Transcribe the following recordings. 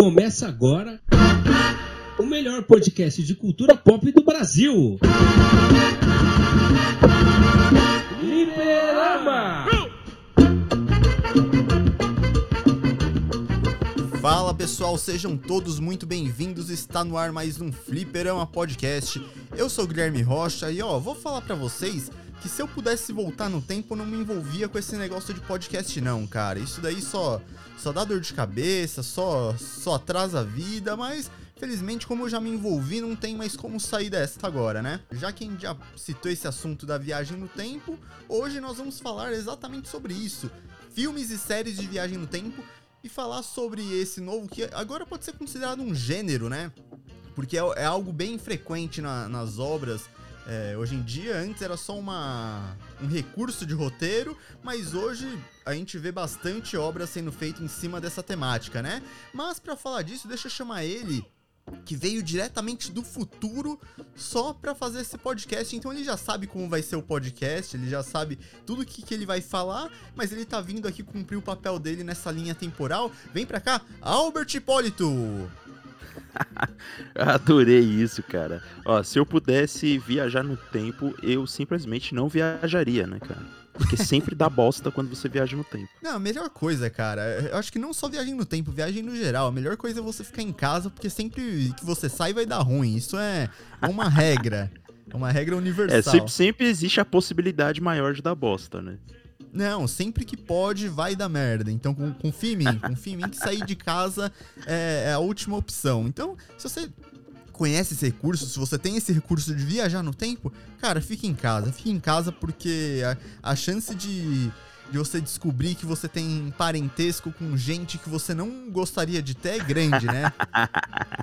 Começa agora o melhor podcast de cultura pop do Brasil. Liberama! Fala pessoal, sejam todos muito bem-vindos. Está no ar mais um Fliperama Podcast. Eu sou o Guilherme Rocha e ó, vou falar pra vocês que se eu pudesse voltar no tempo, eu não me envolvia com esse negócio de podcast não, cara. Isso daí só só dá dor de cabeça, só só atrasa a vida, mas felizmente como eu já me envolvi, não tem mais como sair desta agora, né? Já que a gente já citou esse assunto da viagem no tempo, hoje nós vamos falar exatamente sobre isso. Filmes e séries de viagem no tempo e falar sobre esse novo que agora pode ser considerado um gênero, né? Porque é, é algo bem frequente na, nas obras é, hoje em dia, antes era só uma, um recurso de roteiro, mas hoje a gente vê bastante obra sendo feita em cima dessa temática, né? Mas para falar disso, deixa eu chamar ele, que veio diretamente do futuro só para fazer esse podcast. Então ele já sabe como vai ser o podcast, ele já sabe tudo que, que ele vai falar, mas ele tá vindo aqui cumprir o papel dele nessa linha temporal. Vem pra cá, Albert Hipólito! Adorei isso, cara. Ó, se eu pudesse viajar no tempo, eu simplesmente não viajaria, né, cara? Porque sempre dá bosta quando você viaja no tempo. Não, a melhor coisa, cara, eu acho que não só viagem no tempo, viagem no geral. A melhor coisa é você ficar em casa, porque sempre que você sai vai dar ruim. Isso é uma regra. É uma regra universal. É, sempre, sempre existe a possibilidade maior de dar bosta, né? Não, sempre que pode, vai dar merda. Então, confia em mim. Confia em mim que sair de casa é, é a última opção. Então, se você conhece esse recurso, se você tem esse recurso de viajar no tempo, cara, fique em casa. Fique em casa porque a, a chance de, de você descobrir que você tem parentesco com gente que você não gostaria de ter é grande, né?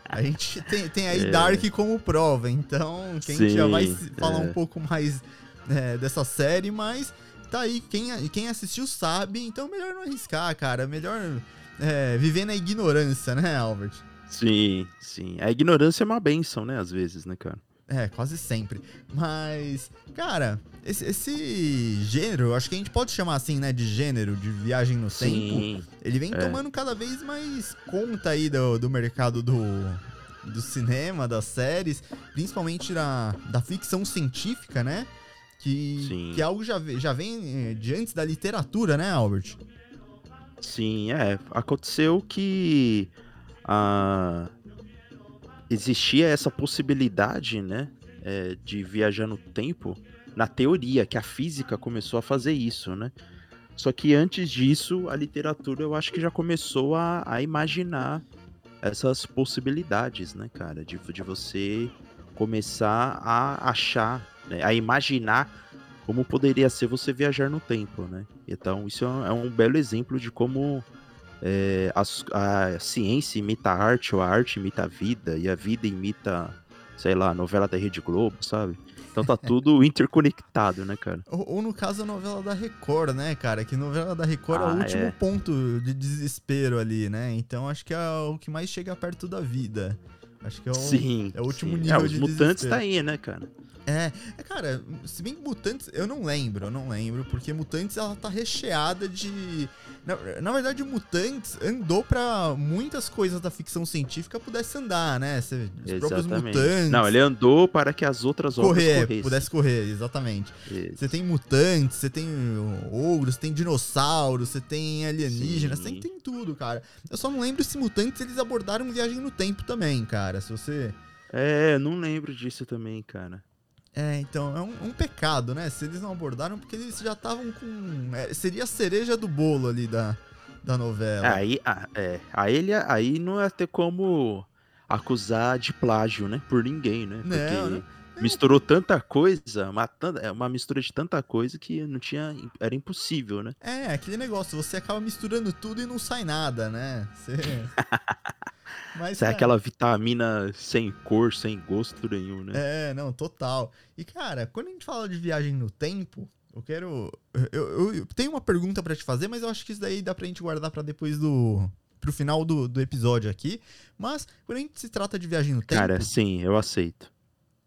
A gente tem, tem aí é. Dark como prova, então quem Sim, já vai falar é. um pouco mais é, dessa série, mas tá aí, quem, quem assistiu sabe, então melhor não arriscar, cara. Melhor é, viver na ignorância, né, Albert? Sim, sim. A ignorância é uma benção, né, às vezes, né, cara? É, quase sempre. Mas, cara, esse, esse, gênero, acho que a gente pode chamar assim, né, de gênero, de viagem no Sim, tempo. Ele vem é. tomando cada vez mais conta aí do, do mercado do, do cinema, das séries, principalmente da, da ficção científica, né? Que, que algo já, já vem eh, de antes da literatura, né, Albert? Sim, é. Aconteceu que ah, existia essa possibilidade, né, é, de viajar no tempo, na teoria, que a física começou a fazer isso, né? Só que antes disso, a literatura eu acho que já começou a, a imaginar essas possibilidades, né, cara? De, de você começar a achar né, a imaginar como poderia ser você viajar no tempo, né? Então isso é um, é belo exemplo de como é, a, a, ciência imita a arte, ou a arte imita a vida, e a vida imita, sei lá, a novela da Rede Globo, sabe? Então tá tudo interconectado, né, cara? Ou, ou, no caso a novela da Record, né, cara? Que novela da Record ah, é o ah, último é. ponto de desespero ali, né? Então acho que é o que mais chega perto da vida. Acho que é o, sim, é o último sim. nível é, os de mutantes desespero. tá aí, né, cara? É, é, cara, se bem que Mutantes, eu não lembro, eu não lembro, porque Mutantes ela tá recheada de. Na, na verdade, Mutantes andou pra muitas coisas da ficção científica pudesse andar, né? Os exatamente. próprios Mutantes. Não, ele andou para que as outras obras correr, corressem. pudesse correr, exatamente. Você tem Mutantes, você tem ogros, você tem dinossauros, você tem alienígenas, você tem, tem tudo, cara. Eu só não lembro se Mutantes eles abordaram viagem no tempo também, cara. Se você. É, não lembro disso também, cara. É, então, é um, um, pecado, né? Se eles não abordaram, porque eles já estavam com. É, seria a cereja do bolo ali da, da novela. Aí, é, aí, ele, aí não ia ter como acusar de plágio, né? Por ninguém, né? Porque não, né? misturou tanta coisa, uma, é uma mistura de tanta coisa que não tinha. Era impossível, né? É, aquele negócio, você acaba misturando tudo e não sai nada, né? Você. Mas, é aquela vitamina sem cor, sem gosto nenhum, né? É, não, total. E, cara, quando a gente fala de viagem no tempo, eu quero. Eu, eu, eu tenho uma pergunta para te fazer, mas eu acho que isso daí dá pra gente guardar para depois do. pro final do, do episódio aqui. Mas, quando a gente se trata de viagem no tempo. Cara, sim, eu aceito.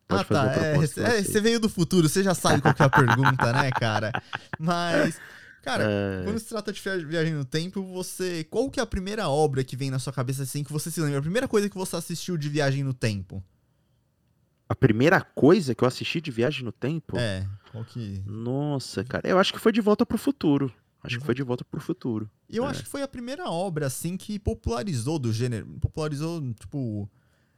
Pode ah, tá. É, é, você veio do futuro, você já sabe qual é a pergunta, né, cara? Mas Cara, É, quando se trata de via- viagem no tempo, você. Qual que é a primeira obra que vem na sua cabeça assim que você se lembra? A primeira coisa que você assistiu de viagem no tempo? a primeira coisa que eu assisti de Viagem no Tempo? É. Qual que. Nossa, cara, eu acho que foi De Volta pro Futuro. Acho que foi De Volta pro Futuro. E eu É. acho que foi a primeira obra, assim, que popularizou do gênero. Popularizou, tipo.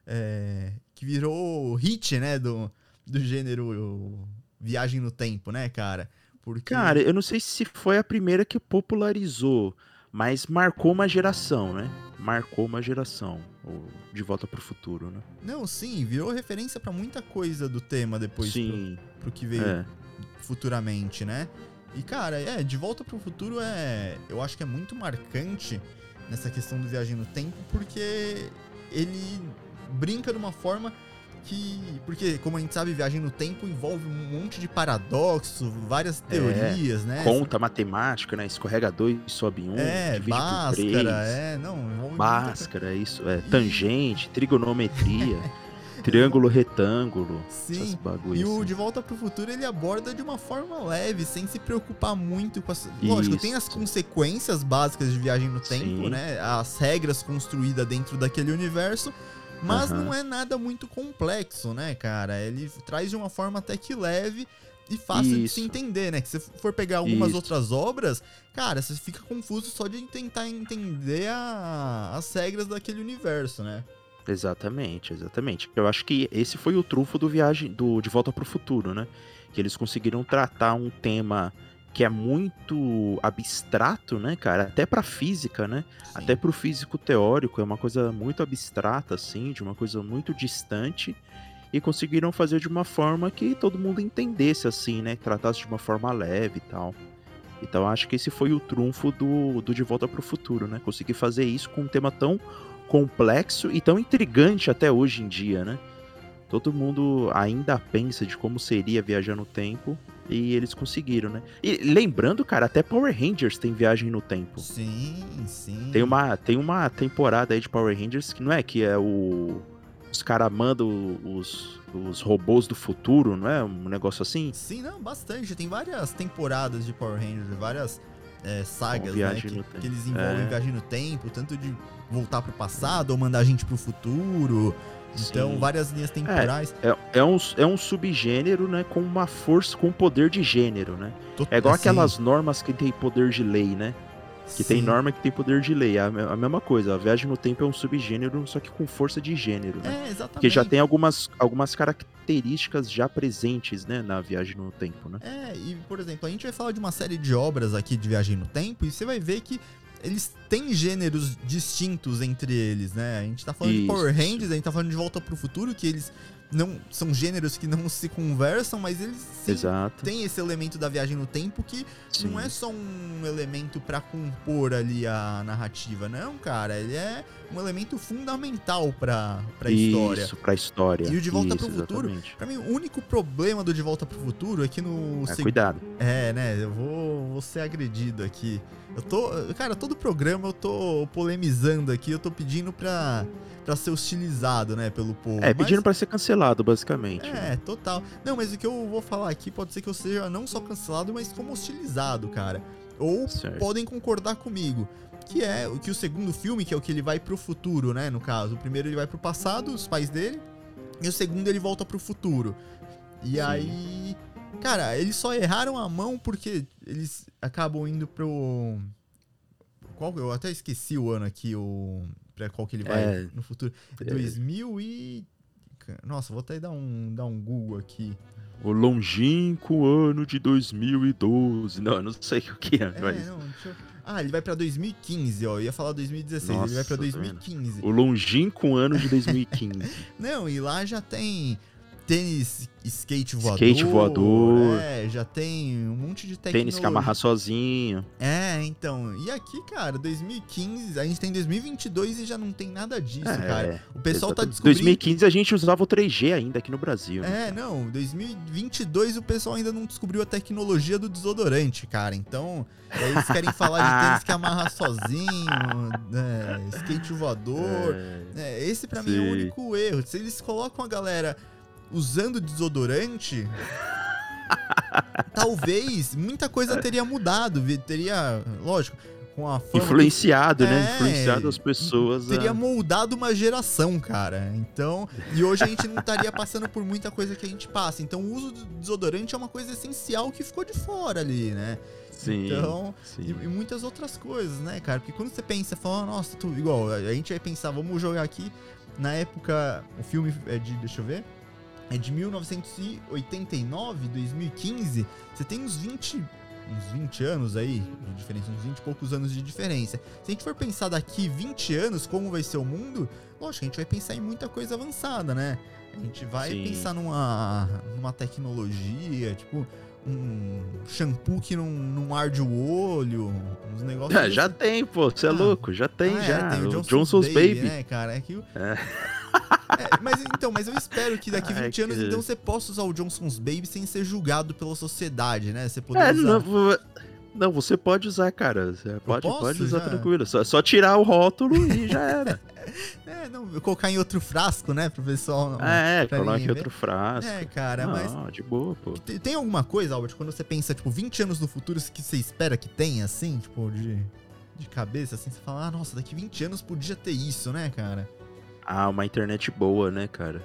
é, que virou hit, né? Do, do gênero Viagem no Tempo, né, cara? Porque. Cara, eu não sei se foi a primeira que popularizou, mas marcou uma geração, né? Marcou uma geração. O De Volta pro Futuro, né? Não, sim, virou referência pra muita coisa do tema depois pro, Sim, pro que veio é. futuramente, né? E, cara, é, De Volta pro Futuro é. Eu acho que é muito marcante nessa questão do viagem no tempo, porque ele brinca de uma forma que. Porque, como a gente sabe, viagem no tempo envolve um monte de paradoxo, várias teorias, né? Conta matemática, né? Escorrega dois, sobe um, É, três. é, não, envolve muita isso. É, tangente, trigonometria, triângulo retângulo. Sim. E o assim. De Volta pro Futuro ele aborda de uma forma leve, sem se preocupar muito com as. Lógico, tem as Isso. consequências básicas de viagem no tempo, Sim. né? As regras construídas dentro daquele universo. Mas Aham. não é nada muito complexo, né, cara? Ele traz de uma forma até que leve e fácil de se Isso. entender, né? Que se for pegar algumas Isso. outras obras, cara, você fica confuso só de tentar entender a- as regras daquele universo, né? Exatamente, exatamente. Eu acho que esse foi o trunfo do viagem do De Volta pro Futuro, né? Que eles conseguiram tratar um tema que é muito abstrato, né, cara? Até pra física, né? Até pro físico teórico, é uma coisa muito abstrata, assim, de uma coisa muito distante. E conseguiram fazer de uma forma que todo mundo entendesse, assim, né? Tratasse de uma forma leve e tal. Então acho que esse foi o trunfo do, do De Volta pro Futuro, né? Conseguir fazer isso com um tema tão complexo e tão intrigante até hoje em dia, né? Todo mundo ainda pensa de como seria viajar no tempo e eles conseguiram, né? E lembrando, cara, até Power Rangers tem viagem no tempo. Sim, sim. Tem uma, tem uma temporada aí de Power Rangers que não é que é o os caras mandam os, os robôs do futuro, não é? Um negócio assim? Sim, não, bastante. Tem várias temporadas de Power Rangers, várias é, sagas, né? Que, que eles envolvem É. viagem no tempo, tanto de voltar pro passado ou mandar a gente pro futuro. Então, Sim. várias linhas temporais. É, é, um, é um subgênero, né? Com uma força, com poder de gênero, né? To- É igual assim, aquelas normas que tem poder de lei, né? Que tem sim. norma que tem poder de lei. É a, me- a mesma coisa. A viagem no tempo é um subgênero, só que com força de gênero, né? É, exatamente. Porque já tem algumas, algumas características já presentes, né? Na viagem no tempo, né? É, e por exemplo, a gente vai falar de uma série de obras aqui de viagem no tempo e você vai ver que eles têm gêneros distintos entre eles, né? A gente tá falando de Isso. Power Rangers, a gente tá falando de Volta pro Futuro, que eles não são gêneros que não se conversam, mas eles sim têm esse elemento da viagem no tempo que Sim. não é só um elemento pra compor ali a narrativa, não, cara. Ele é um elemento fundamental pra, pra história. Isso, pra história. E o De Volta Isso, pro Futuro. Pra mim, o único problema do De Volta pro Futuro é que no É, cuidado. é, né? Eu vou, vou ser agredido aqui. Eu tô. Cara, todo programa eu tô polemizando aqui, eu tô pedindo pra, pra ser hostilizado, né, pelo povo. É, pedindo mas, pra ser cancelado, basicamente. É, total. Não, mas o que eu vou falar aqui pode ser que eu seja não só cancelado, mas como hostilizado, cara. Ou Certo. podem concordar comigo. Que é o que o segundo filme, que é o que ele vai pro futuro, né? No caso. O primeiro ele vai pro passado, os pais dele. E o segundo ele volta pro futuro. E Sim. aí. Cara, eles só erraram a mão porque eles acabam indo pro. Qual, eu até esqueci o ano aqui, o. Pra qual que ele vai É. no futuro. É 2000 e. Nossa, vou até dar um, dar um Google aqui. O longínquo ano de 2012. Não, eu não sei o que é, É, mas. não, deixa eu... Ah, ele vai pra 2015, ó. Eu ia falar 2016, ele vai pra Nossa, tá vendo? 2015. O longínquo ano de 2015. Não, e lá já tem tênis skate voador. Skate voador. É, já tem um monte de tecnologia. Tênis que amarra sozinho. É, então. E aqui, cara, 2015, a gente tem 2022 e já não tem nada disso, É, cara. O pessoal tá exatamente. descobrindo. 2015 a gente usava o 3G ainda aqui no Brasil. né? É, não, 2022 o pessoal ainda não descobriu a tecnologia do desodorante, cara. Então, aí eles querem falar de tênis que amarra sozinho, né, skate voador. É, É, esse pra mim é o único erro. Se eles colocam a galera usando desodorante, talvez muita coisa teria mudado, teria, lógico, com a fama. Influenciado, né? É, Influenciado as pessoas. Teria a- moldado uma geração, cara. Então, e hoje a gente não estaria passando por muita coisa que a gente passa. Então, o uso do desodorante é uma coisa essencial que ficou de fora ali, né? Sim. Então, sim. e, e muitas outras coisas, né, cara? Porque quando você pensa, fala, nossa, tu, igual, a gente vai pensar, vamos jogar aqui, na época, o filme é de, deixa eu ver, é de 1989, 2015, você tem uns 20, uns 20 anos aí de diferença, uns 20 e poucos anos de diferença. Se a gente for pensar daqui 20 anos como vai ser o mundo, lógico, a gente vai pensar em muita coisa avançada, né? A gente vai Sim. pensar numa, numa tecnologia, tipo, um shampoo que não, não arde o olho, uns negócios. É, já tem, pô, você é Ah. louco, já tem, Ah, é, já. tem o Johnson's, Baby. né, cara? É que É. É, mas então, mas eu espero que daqui Ah, é 20 anos que- então você possa usar o Johnson's Baby sem ser julgado pela sociedade, né? Você poder É, usar. não, não, você pode usar, cara. Você pode, posso pode usar já? tranquilo. Só, só tirar o rótulo e já era. É, não, colocar em outro frasco, né, pro pessoal não. é, coloque ninguém ver. outro frasco. É, cara, não, mas de boa, pô. tem, alguma coisa, Albert, quando você pensa, tipo, 20 anos no futuro que você espera que tenha, assim, tipo, de, de cabeça, assim, você fala, ah, nossa, daqui 20 anos podia ter isso, né, cara? Ah, uma internet boa, né, cara?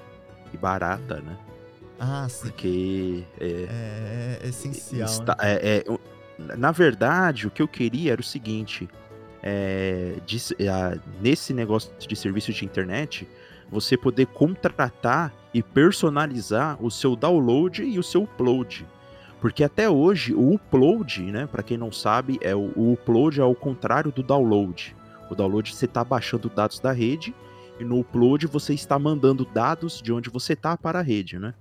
E barata, né? Ah, sim. Porque é, É, é essencial, está- né? é- é- na verdade, o que eu queria era o seguinte: é, de a- nesse negócio de serviço de internet, você poder contratar e personalizar o seu download e o seu upload. Porque até hoje o upload, né, para quem não sabe, é o, o upload é ao contrário do download. O download você está baixando dados da rede e no upload você está mandando dados de onde você está para a rede, né?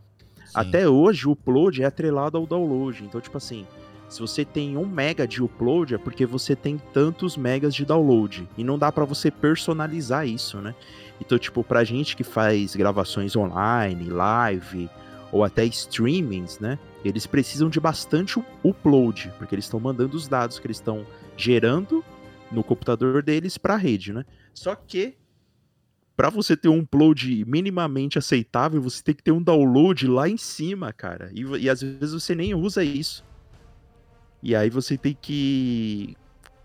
Sim. Até hoje o upload é atrelado ao download. Então, tipo assim, se você tem um mega de upload é porque você tem tantos megas de download. E não dá pra você personalizar isso, né? Então, tipo, pra gente que faz gravações online, live, ou até streamings, né? Eles precisam de bastante upload, porque eles estão mandando os dados que eles estão gerando no computador deles pra rede, né? Só que Pra você ter um upload minimamente aceitável, você tem que ter um download lá em cima, cara. E, e às vezes você nem usa isso. E aí você tem que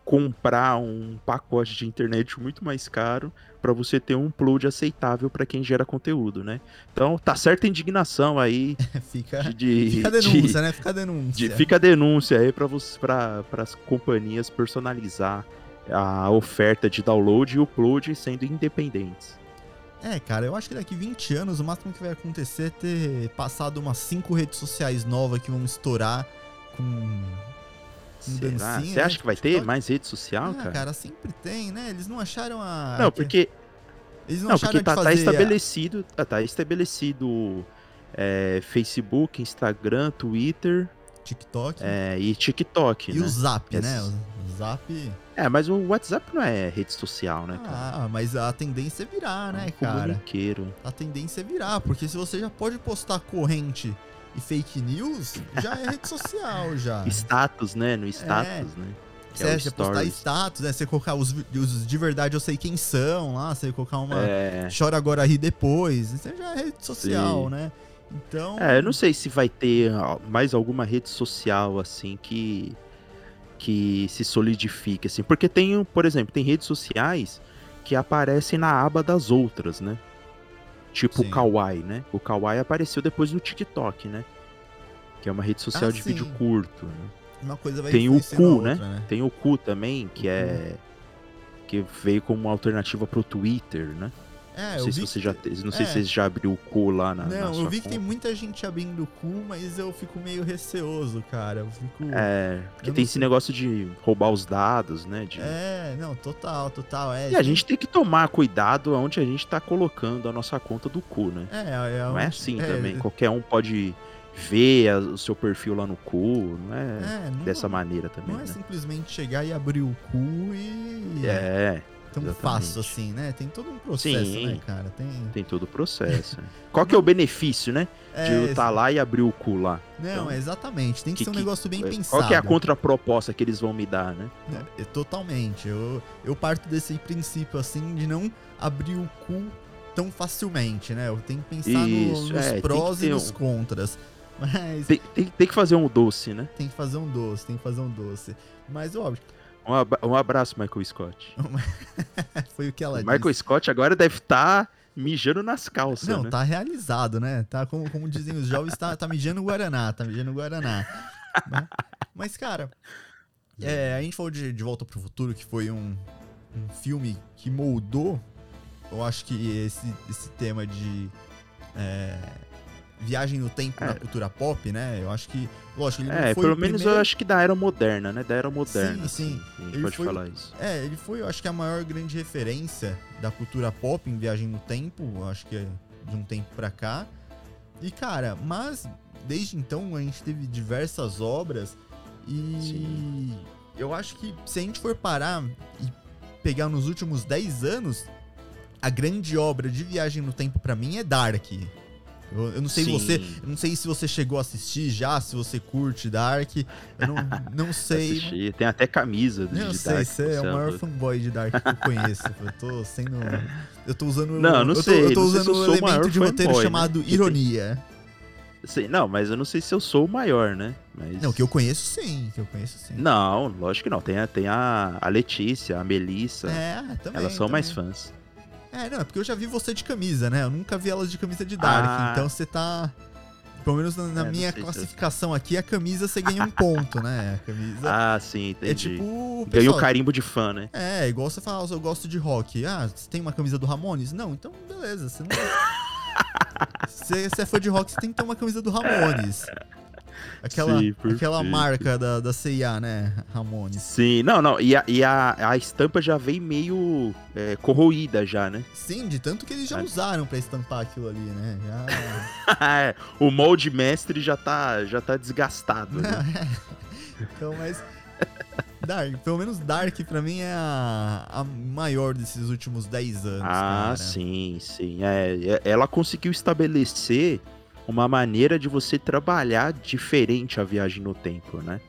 comprar um pacote de internet muito mais caro pra você ter um upload aceitável pra quem gera conteúdo, né? Então tá certa indignação aí fica, de, de- fica a de- denúncia, né? Fica a denúncia. de- fica a denúncia aí para as companhias personalizar a oferta de download e upload sendo independentes. É, cara, eu acho que daqui 20 anos o máximo que vai acontecer é ter passado umas 5 redes sociais novas que vão estourar com. Com Será? dancinha, Você né? acha que vai ter TikTok. mais rede social, Ah, cara? cara, sempre tem, né? Eles não acharam a. Não, que- porque, Eles não, não, acharam porque tá, tá fazer. estabelecido, tá, tá estabelecido é, Facebook, Instagram, Twitter TikTok é, e TikTok, e né? o Zap, né? Esses- O Zap. É, mas o WhatsApp não é rede social, né, cara? Ah, mas a tendência é virar, né, É um cara? comuniqueiro. A tendência é virar, porque se você já pode postar corrente e fake news, já é rede social já. Status, né? No status, né? Que é É, você postar status, né? Você colocar os, os de verdade eu sei quem são lá, você colocar uma É, chora agora ri depois, isso já é rede social, Sim. né? Então, É, eu não sei se vai ter mais alguma rede social assim que que se solidifique assim, porque tem, por exemplo, tem redes sociais que aparecem na aba das outras, né? Tipo Sim. o Kawaii, né? O Kawaii apareceu depois no TikTok, né? Que é uma rede social Ah, de vídeo sim. curto. né? uma coisa vai Tem o Cu, né? né? Tem o Ku também, que é que veio como uma alternativa pro Twitter, né? É, não sei se você que- já, não sei é. se você já abriu o Ku lá na, na Não, sua eu vi que tem conta. muita gente abrindo o cu, mas eu fico meio receoso, cara. Eu fico. É, porque Eu tem esse sei. negócio de roubar os dados, né? de- É, não, total, total. É, E a gente tem que tomar cuidado aonde a gente tá colocando a nossa conta do cu, né? É, é, Não é onde- assim é, também. Qualquer um pode ver o seu perfil lá no cu, não é, É, não, dessa maneira também, Não é né? simplesmente chegar e abrir o cu e. É, tão exatamente. fácil assim, né? Tem todo um processo, Sim. né, cara? Tem. tem todo o processo. né? Qual que é o benefício, né? De É, eu estar lá e abrir o cu lá. Não, Então, é exatamente. Tem que, que- ser um negócio bem É, pensado. Qual que é a contraproposta que eles vão me dar, né? É, totalmente. Eu, eu parto desse princípio, assim, de não abrir o cu tão facilmente, né? Eu tenho que pensar no- Isso, nos é, prós e nos um- contras. Mas Tem, tem, tem que fazer um doce, né? tem que fazer um doce, tem que fazer um doce. Mas, óbvio, Um, abra- um abraço, Michael Scott. foi o que ela O Michael disse. Scott agora deve estar mijando nas calças, Não, né? tá realizado, né? Tá, como, como dizem os jovens, tá, tá mijando o Guaraná, tá mijando o Guaraná. né? Mas, cara, é, a gente falou de, de Volta pro Futuro, que foi um, um filme que moldou, eu acho que esse, esse tema de é, viagem no tempo na É. cultura pop, né? Eu acho que, lógico, ele É, foi pelo o menos primeiro... eu acho que da era moderna, né? Da era moderna. Sim, sim. assim, a gente Ele pode foi- falar isso. É, ele foi, eu acho que a maior grande referência da cultura pop em Viagem no Tempo, eu acho que é de um tempo pra cá. E cara, mas desde então a gente teve diversas obras e Sim. eu acho que se a gente for parar e pegar nos últimos 10 anos, a grande obra de Viagem no Tempo pra mim é Dark. Eu, eu não sei Sim. você, eu não sei se você chegou a assistir já, se você curte Dark. Eu não, não sei. Assisti, Tem até camisa de, Não sei, Dark, você é o maior fanboy de Dark que eu conheço. Eu tô sendo. Eu tô usando. Não, não eu tô, sei, Eu tô usando se eu um elemento de roteiro né? chamado tem- ironia. Sei- não, mas eu não sei se eu sou o maior, né? Mas... Não, que eu conheço sim, que eu conheço sim. Não, lógico que não. Tem a, tem a, a Letícia, a Melissa. É, também. elas são também. mais fãs. É, não, é porque eu já vi você de camisa, né? Eu nunca vi elas de camisa de Dark. Ah. Então você tá. Pelo menos na, na É, minha sei se classificação aqui, a camisa você ganha um ponto, né? A camisa. Ah, sim, entendi. é tipo. Ganhou carimbo de fã, né? É, igual você fala, eu gosto de rock. Ah, você tem uma camisa do Ramones? Não, então beleza, você não. Se você é fã de rock, você tem que ter uma camisa do Ramones. Aquela, Sim, aquela marca da, da CIA, né? Ramones. Sim, não, não. E a, e a, a estampa já vem meio é, corroída já, né? Sim, de tanto que eles já Ah. usaram pra estampar aquilo ali, né? Já. É, o molde mestre já tá, já tá desgastado. Né? então, mas. Dark, pelo menos Dark pra mim é a, a maior desses últimos 10 anos. Ah, cara. sim, sim. É, é- ela conseguiu estabelecer uma maneira de você trabalhar diferente a viagem no tempo, né?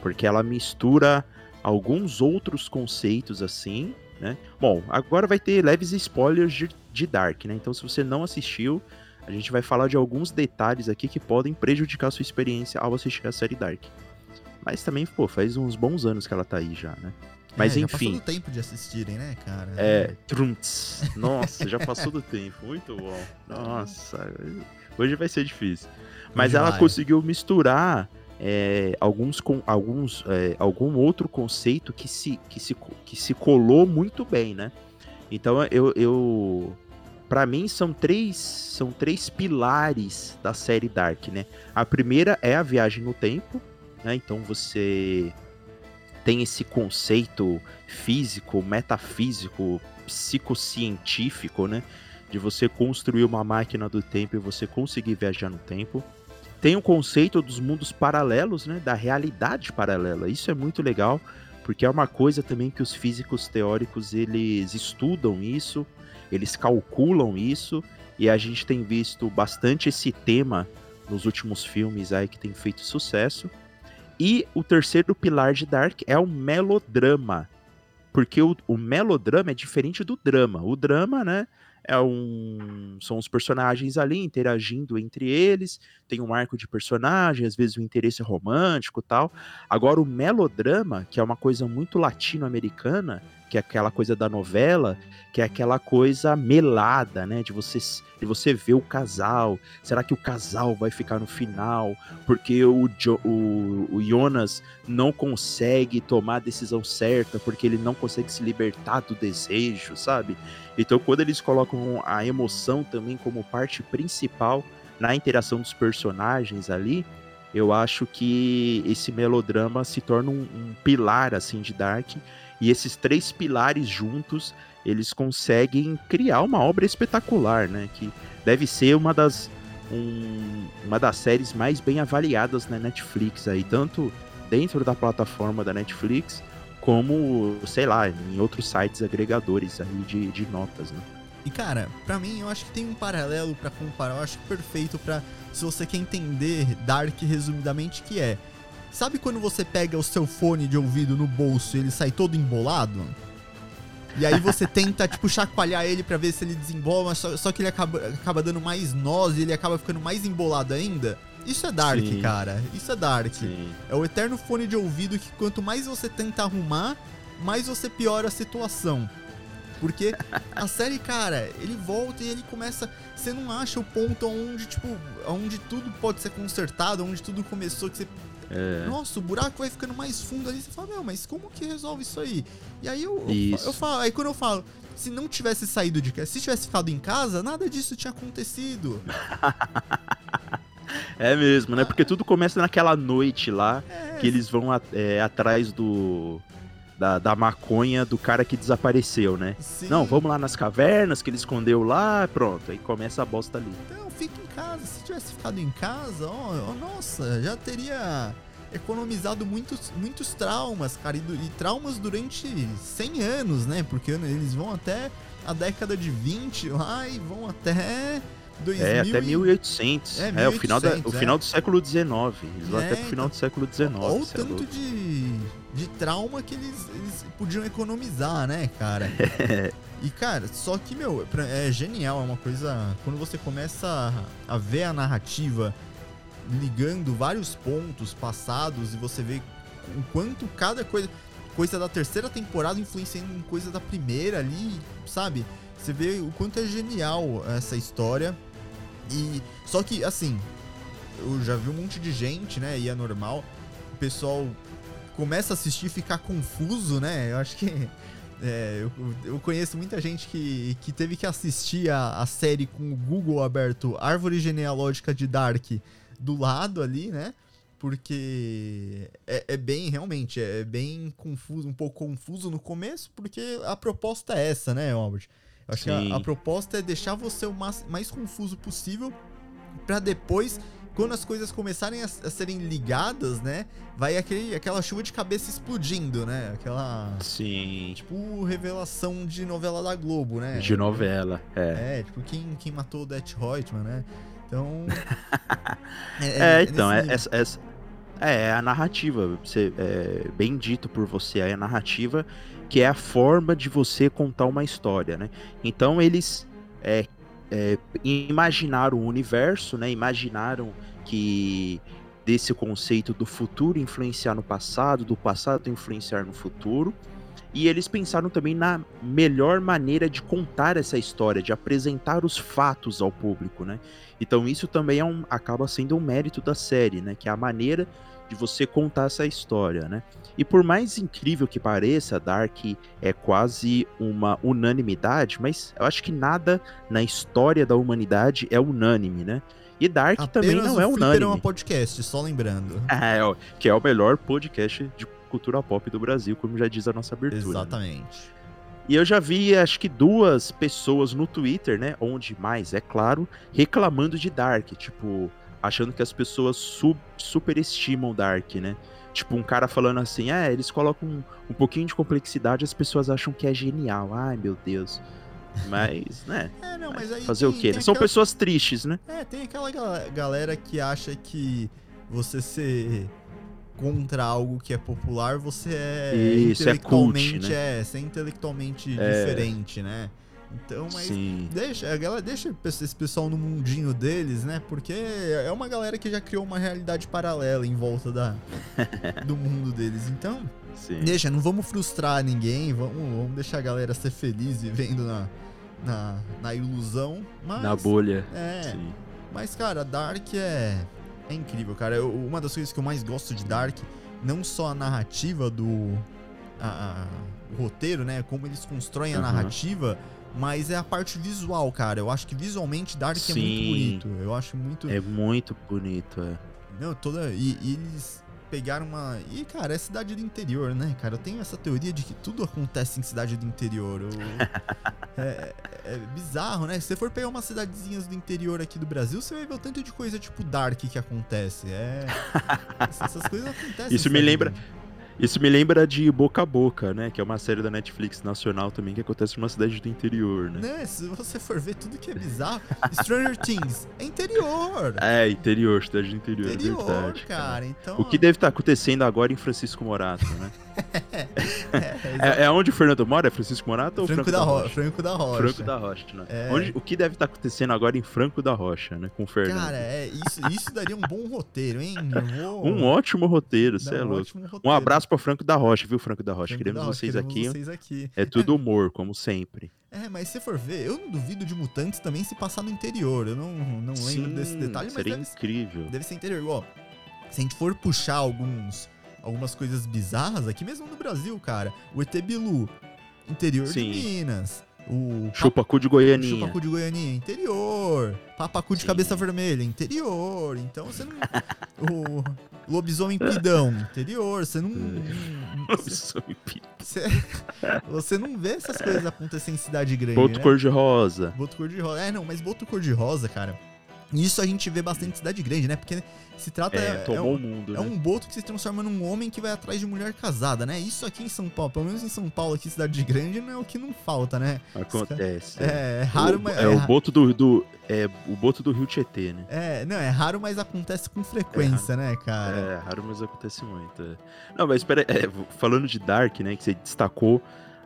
Porque ela mistura alguns outros conceitos assim, né? Bom, agora vai ter leves spoilers de, de Dark, né? Então, se você não assistiu, a gente vai falar de alguns detalhes aqui que podem prejudicar a sua experiência ao assistir a série Dark. Mas também, pô, faz uns bons anos que ela tá aí já, né? Mas É, já passou enfim. do tempo de assistirem, né, cara? É, Trunts. Nossa, já passou do tempo. Muito bom. Nossa, hoje vai ser difícil. Mas ela conseguiu misturar é, alguns, com, alguns é, algum outro conceito que se, que, se, que se colou muito bem, né? Então eu, eu para mim são três são três pilares da série Dark, né? A primeira é a viagem no tempo, né? Então você tem esse conceito físico, metafísico, psicocientífico, né? De você construir uma máquina do tempo e você conseguir viajar no tempo. Tem o conceito dos mundos paralelos, né? Da realidade paralela. Isso é muito legal, porque é uma coisa também que os físicos teóricos eles estudam isso, eles calculam isso, e a gente tem visto bastante esse tema nos últimos filmes aí que tem feito sucesso. E o terceiro pilar de Dark é o melodrama. Porque o, o melodrama é diferente do drama. O drama, né? É um. São os personagens ali interagindo entre eles. Tem um arco de personagem, às vezes um interesse romântico tal. Agora, o melodrama, que é uma coisa muito latino-americana, que é aquela coisa da novela, que é aquela coisa melada, né? De você, de você ver o casal. Será que o casal vai ficar no final? Porque o, jo, o, o Jonas não consegue tomar a decisão certa, porque ele não consegue se libertar do desejo, sabe? Então, quando eles colocam a emoção também como parte principal na interação dos personagens ali, eu acho que esse melodrama se torna um, um pilar assim de Dark. E esses três pilares juntos, eles conseguem criar uma obra espetacular, né? Que deve ser uma das um, uma das séries mais bem avaliadas na Netflix aí, tanto dentro da plataforma da Netflix, como, sei lá, em outros sites agregadores aí de, de notas, né? E cara, pra mim eu acho que tem um paralelo pra comparar, eu acho perfeito pra se você quer entender Dark resumidamente que é. Sabe quando você pega o seu fone de ouvido no bolso e ele sai todo embolado? E aí você tenta, tipo, chacoalhar ele pra ver se ele desembola, só, só que ele acaba, acaba dando mais nós e ele acaba ficando mais embolado ainda? Isso é Dark, Sim. cara. Isso é Dark. Sim. É o eterno fone de ouvido que quanto mais você tenta arrumar, mais você piora a situação. Porque a série, cara, ele volta e ele começa. Você não acha o ponto onde, tipo, onde tudo pode ser consertado, onde tudo começou, que você. É. Nossa, o buraco vai ficando mais fundo ali. Você fala, meu, mas como que resolve isso aí? E aí eu, eu, eu falo, aí quando eu falo, se não tivesse saído de casa, se tivesse ficado em casa, nada disso tinha acontecido. É mesmo, né? Porque tudo começa naquela noite lá, É, que eles vão é, atrás do. Da, da maconha do cara que desapareceu, né? sim. Não, vamos lá nas cavernas que ele escondeu lá, pronto. Aí começa a bosta ali. Então, fica em casa. Se tivesse ficado em casa, ó, ó, nossa, já teria economizado muitos, muitos traumas, cara. E, e traumas durante 100 anos, né? Porque eles vão até a década de 20 lá e vão até 2000 É, até e- 1800. É, É, o, final da, 1800, o é. final do século XIX. Eles vão É, até pro final então. do século XIX. Olha o é tanto de, de trauma que eles, eles podiam economizar, né, cara? e, cara, só que, meu, é genial, é uma coisa. Quando você começa a, a ver a narrativa ligando vários pontos passados e você vê o quanto cada coisa. Coisa da terceira temporada influenciando em coisa da primeira ali, sabe? Você vê o quanto é genial essa história. E. Só que, assim, eu já vi um monte de gente, né? E é normal. O pessoal começa a assistir e ficar confuso, né? Eu acho que. é, eu, eu conheço muita gente que, que teve que assistir a, a série com o Google aberto, Árvore Genealógica de Dark, do lado ali, né? Porque é, é bem, realmente, é bem confuso, um pouco confuso no começo, porque a proposta é essa, né, Albert? Acho que Sim. a, a proposta é deixar você o mais, mais confuso possível pra depois, quando as coisas começarem a, a serem ligadas, né? Vai aquele, aquela chuva de cabeça explodindo, né? Aquela. Sim. Tipo, revelação de novela da Globo, né? De novela. É. É, tipo, quem, quem matou o Det Reutemann, né? Então. É, então, nesse é, nível. essa, essa- é a narrativa. Você, é, bem dito por você, é a narrativa que é a forma de você contar uma história, né? Então eles é, é, imaginaram o universo, né? Imaginaram que desse conceito do futuro influenciar no passado, do passado influenciar no futuro. E eles pensaram também na melhor maneira de contar essa história, de apresentar os fatos ao público, né? Então isso também é um, acaba sendo um mérito da série, né? Que é a maneira de você contar essa história, né? E por mais incrível que pareça, Dark é quase uma unanimidade, mas eu acho que nada na história da humanidade é unânime, né? E Dark também Apenas não o é Fliperama unânime. podcast, só lembrando. É, ó, que é o melhor podcast de cultura pop do Brasil, como já diz a nossa abertura. né? Exatamente. E eu já vi, acho que duas pessoas no Twitter, né? Onde mais, é claro, reclamando de Dark. Tipo, achando que as pessoas sub, superestimam Dark, né? Tipo, um cara falando assim, é, eles colocam um, um pouquinho de complexidade, as pessoas acham que é genial. Ai, meu Deus. Mas, né? É, não, mas aí. Fazer o tem- quê? tem né? São aquela- pessoas tristes, né? É, tem aquela gal- galera que acha que você ser contra algo que é popular, você é Isso, é cult, intelectualmente, né? é, você é intelectualmente É. diferente, né? Então, mas Sim. deixa, a galera deixa esse pessoal no mundinho deles, né? Porque é uma galera que já criou uma realidade paralela em volta da, do mundo deles. Então, Sim. deixa, não vamos frustrar ninguém, vamos, vamos deixar a galera ser feliz vivendo na, na, na ilusão. Mas, Na bolha. É, Sim. mas, cara, Dark é, é incrível, cara. Eu- uma das coisas que eu mais gosto de Dark, não só a narrativa do. a- a- o roteiro, né? Como eles constroem a Aham. narrativa, mas é a parte visual, cara. Eu acho que visualmente Dark é muito Sim. bonito. Eu acho muito. É muito bonito, é. Não, toda. E, e eles pegaram uma. E, cara, é cidade do interior, né, cara? Eu tenho essa teoria de que tudo acontece em cidade do interior. Eu- é, é bizarro, né? Se você for pegar umas cidadezinhas do interior aqui do Brasil, você vai ver o tanto de coisa tipo Dark que acontece. É. Essas coisas acontecem. Isso me lembra-. Isso me lembra de Boca a Boca, né? Que é uma série da Netflix nacional também que acontece numa cidade do interior, né? Né? Se você for ver tudo que é bizarro. Stranger Things é interior. É, interior, cidade do interior, é interior, verdade. cara. Então. O que deve estar acontecendo agora em Francisco Morato, né? É, é onde o Fernando mora? É Francisco Morato ou Franco, Franco da, da Ro... Rocha? Franco da Rocha. Franco da Rocha, né? É. Onde- o que deve estar acontecendo agora em Franco da Rocha, né? Com o Fernando. Cara, é, isso, isso daria um bom roteiro, hein? Vou... um ótimo roteiro, você é um louco. Um abraço pra Franco da Rocha, viu, Franco da Rocha? Franco Queremos da Rocha, vocês queremos aqui. vocês aqui. É tudo humor, como sempre. É, mas se for ver, eu não duvido de mutantes também se passar no interior. Eu não, não lembro Sim, desse detalhe, mas seria deve, incrível. deve ser interior. Igual, se a gente for puxar alguns, algumas coisas bizarras, aqui mesmo no Brasil, cara, o ET Bilu, interior Sim. de Minas. O Chupacu de Goianinha. Chupacu de Goianinha, interior. Papacu de Sim. cabeça vermelha, interior. Então você não. o lobisomem pidão, interior. Você não. não- você, você não vê essas coisas acontecer em cidade grande. Boto né? cor-de-rosa. Boto cor-de-rosa. É, não, mas boto cor-de-rosa, cara. Isso a gente vê bastante em cidade grande, né? Porque se trata. É, é um- mundo, é né? um boto que se transforma num homem que vai atrás de mulher casada, né? Isso aqui em São Paulo, pelo menos em São Paulo, aqui cidade grande, não é o que não falta, né? Acontece. É, é raro, o, mas. é, o boto do, do- é o boto do Rio Tietê, né? É, não, é raro, mas acontece com frequência, né, cara? É, raro, mas acontece muito. é. Não, mas espera, é, falando de Dark, né, que você destacou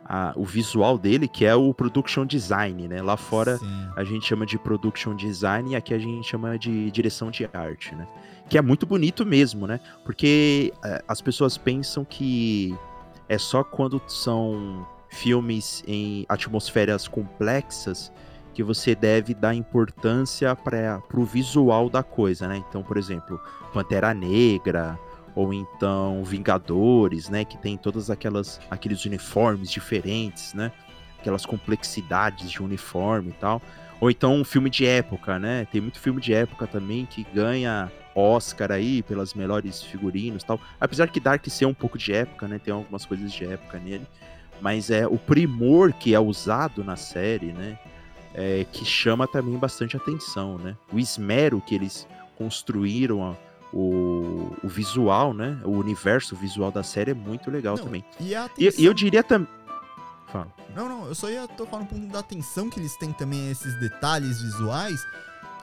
a- o visual dele, que é o production design, né? Lá fora Sim. a gente chama de production design e aqui a gente chama de direção de arte, né? Que é muito bonito mesmo, né? Porque é, as pessoas pensam que é só quando são filmes em atmosferas complexas que você deve dar importância para o visual da coisa, né? Então, por exemplo, Pantera Negra ou então Vingadores, né? Que tem todas aquelas aqueles uniformes diferentes, né? Aquelas complexidades de uniforme e tal. Ou então um filme de época, né? Tem muito filme de época também que ganha Oscar aí pelas melhores figurinos tal. Apesar que Dark ser um pouco de época, né? Tem algumas coisas de época nele. Mas é o primor que é usado na série, né? É, que chama também bastante atenção, né? O esmero que eles construíram o, o visual, né? O universo visual da série é muito legal Não, também. E, a E, atenção... e eu diria também. Fala. Não, não, eu só ia tocar no ponto da atenção que eles têm também a esses detalhes visuais.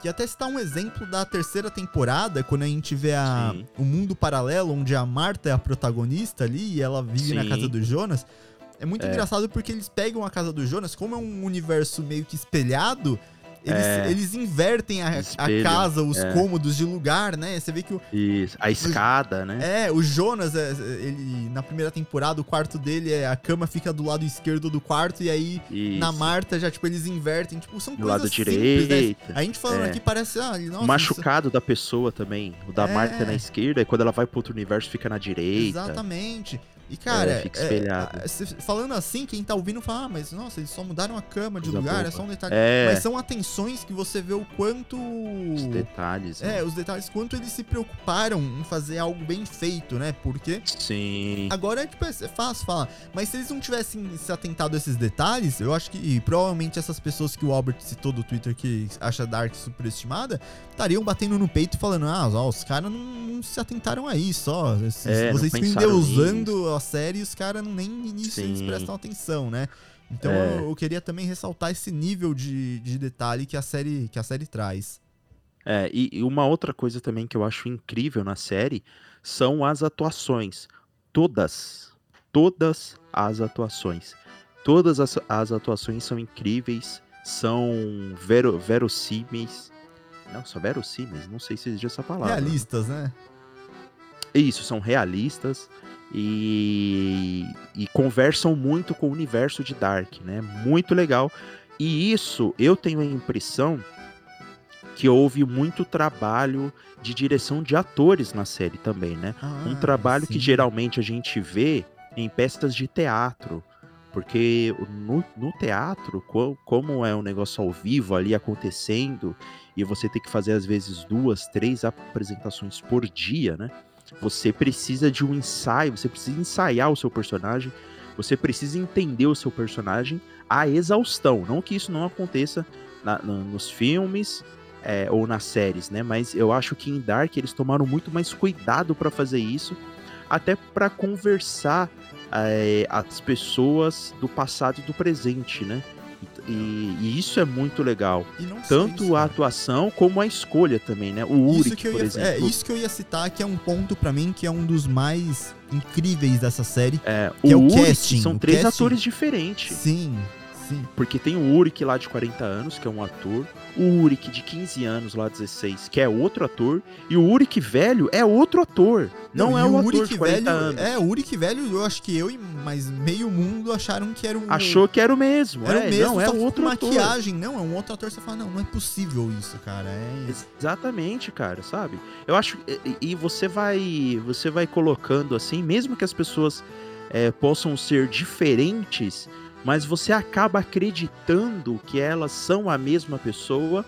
Que até citar um exemplo da terceira temporada, quando a gente vê a, Sim. o mundo paralelo, onde a Marta é a protagonista ali e ela vive na Sim. casa do Jonas. É muito É. engraçado porque eles pegam a casa do Jonas, como é um universo meio que espelhado, eles, É. eles invertem a, a casa, os é. cômodos de lugar, né? Você vê que o, Isso. A escada, né? é, o Jonas, é, ele na primeira temporada, o quarto dele, é, a cama fica do lado esquerdo do quarto, e aí Isso. na Marta já, tipo, eles invertem. Tipo, são Do coisas lado simples, direito. né? A gente falando É. aqui parece, ah, nossa, o machucado da pessoa também. O da É. Marta é na esquerda, e quando ela vai pro outro universo fica na direita. Exatamente. E, cara, É, fica é, é, falando assim, quem tá ouvindo fala, ah, mas nossa, eles só mudaram a cama de Coisa lugar, é só um detalhe. É, Mas são atenções que você vê o quanto. os detalhes. né? É, os detalhes, quanto eles se preocuparam em fazer algo bem feito, né? Porque Sim. Agora, tipo, é fácil falar. Mas se eles não tivessem se atentado a esses detalhes, eu acho que e provavelmente essas pessoas que o Albert citou do Twitter que acha Dark superestimada, estariam batendo no peito e falando, ah, ó, os caras não, não se atentaram a isso, ó. É, vocês pensaram endeusando série e os caras nem nisso eles prestam atenção, né? Então É. eu, eu queria também ressaltar esse nível de, de detalhe que a série, que a série traz. É, e, e uma outra coisa também que eu acho incrível na série são as atuações. Todas, todas as atuações. Todas as, as atuações são incríveis, são vero, verossímeis. Não, são verossímeis, não sei se existe essa palavra. Realistas, né? Isso, são realistas e, e conversam muito com o universo de Dark, né? Muito legal. E isso eu tenho a impressão que houve muito trabalho de direção de atores na série também, né? um Ah, trabalho que sim. geralmente a gente vê em peças de teatro. Porque no, no teatro, co- como é um negócio ao vivo ali acontecendo, e você tem que fazer às vezes duas, três apresentações por dia, né? Você precisa de um ensaio, você precisa ensaiar o seu personagem, você precisa entender o seu personagem à exaustão. Não que isso não aconteça na- na- nos filmes é, ou nas séries, né? Mas eu acho que em Dark eles tomaram muito mais cuidado para fazer isso, até para conversar é, as pessoas do passado e do presente, né? E, e isso é muito legal. Tanto isso, a atuação como a escolha também, né? O Uric, por ia, exemplo. é, isso que eu ia citar, que é um ponto pra mim que é um dos mais incríveis dessa série. É, que é o o Uric casting, são o três casting. atores diferentes. Sim, sim. Porque tem o Uric lá de 40 anos, que é um ator. O Uric de 15 anos, lá 16, que é outro ator. E o Uric velho é outro ator. Não, é e o o ator Uric de 40 velho, anos. É, o Uric velho, eu acho que eu e mais meio mundo acharam que era um. Achou que era o mesmo. era é, o mesmo, não, é outro com ator. maquiagem. Não, é um outro ator. Você fala, não, não é possível isso, cara. É. Exatamente, cara, sabe? Eu acho e- e você vai você vai colocando assim, mesmo que as pessoas é, possam ser diferentes, mas você acaba acreditando que elas são a mesma pessoa,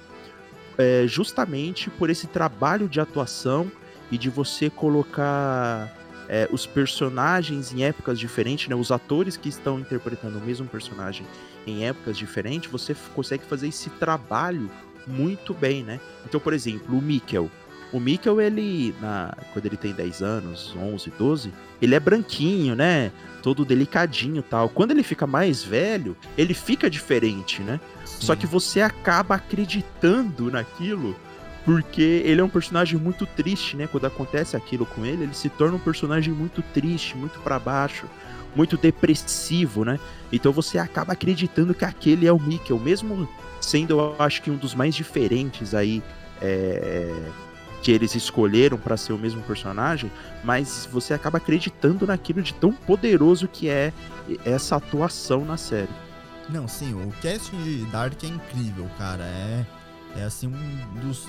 é, justamente por esse trabalho de atuação e de você colocar é, os personagens em épocas diferentes, né? Os atores que estão interpretando o mesmo personagem em épocas diferentes, você consegue fazer esse trabalho muito bem, né? Então, por exemplo, o Mikkel. O Mikkel, ele, na, quando ele tem 10 anos, 11, 12, ele é branquinho, né? Todo delicadinho e tal. Quando ele fica mais velho, ele fica diferente, né? Só Sim. que você acaba acreditando naquilo porque ele é um personagem muito triste, né? Quando acontece aquilo com ele, ele se torna um personagem muito triste, muito pra baixo, muito depressivo, né? Então você acaba acreditando que aquele é o Mikkel, mesmo sendo, eu acho que um dos mais diferentes aí é, que eles escolheram pra ser o mesmo personagem, mas você acaba acreditando naquilo de tão poderoso que é essa atuação na série. Não, sim, o casting de Dark é incrível, cara. É, é assim, um dos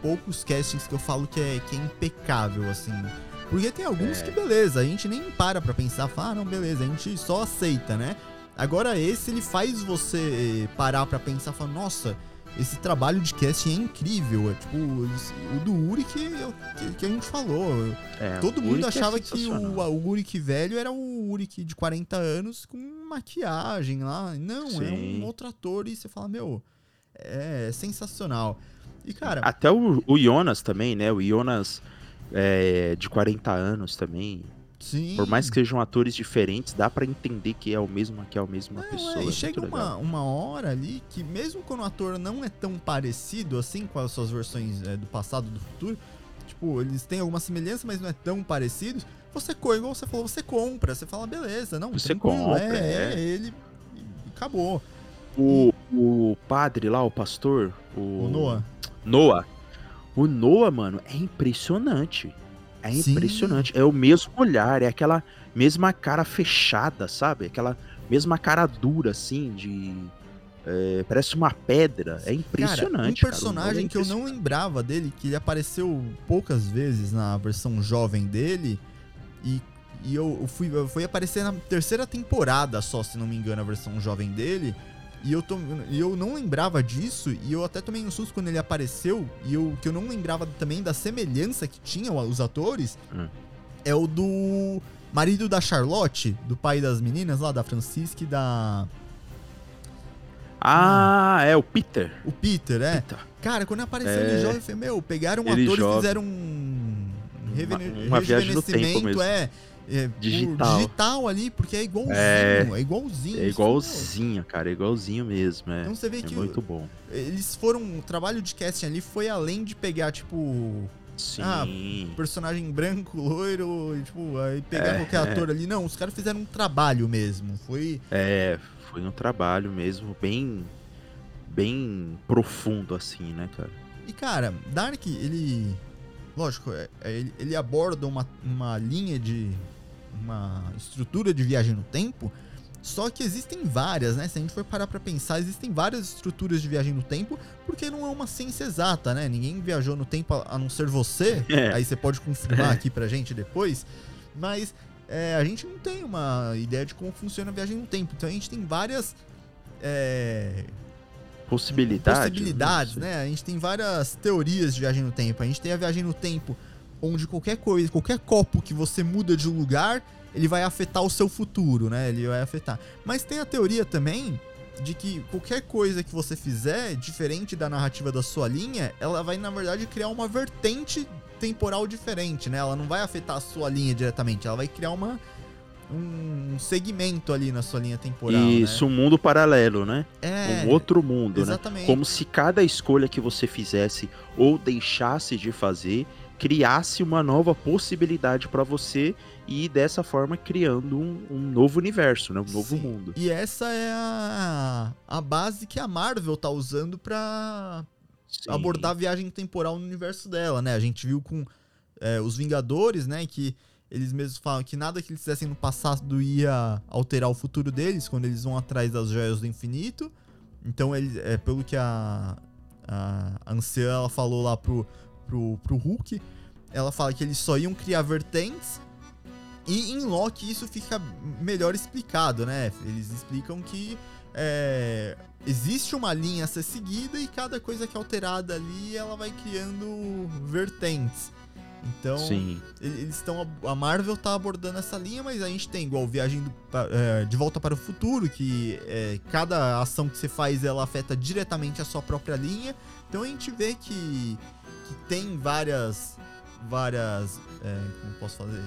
poucos castings que eu falo que é, que é impecável, assim. Porque tem alguns É. que, beleza, a gente nem para pra pensar, fala, ah, não, beleza, a gente só aceita, né? Agora esse, ele faz você parar pra pensar, falar, nossa, esse trabalho de casting é incrível. É tipo, o do Uri que, que, que a gente falou. É, Todo mundo Uric é achava que sensacional. o, o Uric velho era o Uric de 40 anos com maquiagem lá. Não, é Sim. um outro ator e você fala, meu, é sensacional. E, cara, Até o, o Jonas também, né? O Jonas é, de 40 anos também. Sim. Por mais que sejam atores diferentes, dá pra entender que é o mesmo, que é a mesma Não, pessoa. é, é e muito chega uma, uma hora ali que mesmo quando o ator não é tão parecido assim com as suas versões é, do passado e do futuro, tipo, eles têm alguma semelhança, mas não é tão parecidos, você, igual você falou, você compra, você fala, beleza, não, Você compra, é, é. é ele, acabou. O, o padre lá, o pastor, o, O Noah. Noah. O Noah, mano, é impressionante. É Sim. impressionante. É o mesmo olhar, é aquela mesma cara fechada, sabe? Aquela mesma cara dura, assim, de. é, parece uma pedra. É impressionante. Cara, um cara. O Noah é personagem que eu não lembrava dele, que ele apareceu poucas vezes na versão jovem dele, e, e eu, eu fui, eu fui aparecer na terceira temporada só, se não me engano, a versão jovem dele. E eu, e eu não lembrava disso, e eu até tomei um susto quando ele apareceu, e eu, que eu não lembrava também da semelhança que tinham os atores, Hum. é o do marido da Charlotte, do pai das meninas lá, da Francisca e da... Ah, é o Peter. O Peter, é. Peter. Cara, quando apareceu É. ele jovem, eu falei, meu, pegaram um Ele ator e fizeram um revene- uma viagem no tempo mesmo. é, é, Digital. digital ali, porque é igualzinho, É. é, igualzinho. É Isso, igualzinho, cara. É igualzinho mesmo. É, Então você vê é que muito bom. eles foram, o trabalho de casting ali foi além de pegar, tipo, Sim. Ah, personagem branco, loiro, e, tipo, aí pegar É, qualquer ator ali. Não, os caras fizeram um trabalho mesmo, foi... É, foi um trabalho mesmo bem bem profundo assim, né, cara? E cara, Dark, ele. Lógico, é- é- ele, ele aborda uma, uma linha de. Uma estrutura de viagem no tempo. Só que existem várias, né? Se a gente for parar pra pensar, existem várias estruturas de viagem no tempo, porque não é uma ciência exata, né? Ninguém viajou no tempo a, a não ser você. É. Aí você pode confirmar aqui pra gente depois. Mas é, a gente não tem uma ideia de como funciona a viagem no tempo. Então a gente tem várias. é, Possibilidades. possibilidades, né? A gente tem várias teorias de viagem no tempo. A gente tem a viagem no tempo onde qualquer coisa, qualquer copo que você muda de lugar, ele vai afetar o seu futuro, né? Ele vai afetar. Mas tem a teoria também de que qualquer coisa que você fizer diferente da narrativa da sua linha, ela vai na verdade criar uma vertente temporal diferente, né? Ela não vai afetar a sua linha diretamente, ela vai criar uma um segmento ali na sua linha temporal. Isso, né? um mundo paralelo, né? É, um outro mundo, exatamente. né? Como se cada escolha que você fizesse ou deixasse de fazer criasse uma nova possibilidade para você e dessa forma criando um, um novo universo, né? Um novo Sim. mundo. E essa é a, a base que a Marvel tá usando pra Sim. abordar a viagem temporal no universo dela, né? A gente viu com é, os Vingadores, né? Que eles mesmos falam que nada que eles fizessem no passado ia alterar o futuro deles quando eles vão atrás das joias do infinito. Então, ele, é pelo que a, a anciã ela falou lá pro, pro, pro Hulk, ela fala que eles só iam criar vertentes. E em Loki isso fica melhor explicado, né? Eles explicam que é, existe uma linha a ser seguida e cada coisa que é alterada ali ela vai criando vertentes. Então, Sim. ele- eles estão. A Marvel tá abordando essa linha, mas a gente tem igual Viagem do- é, de Volta para o Futuro, que é, cada ação que você faz ela afeta diretamente a sua própria linha. Então a gente vê que, que tem várias. Várias. é, como posso fazer?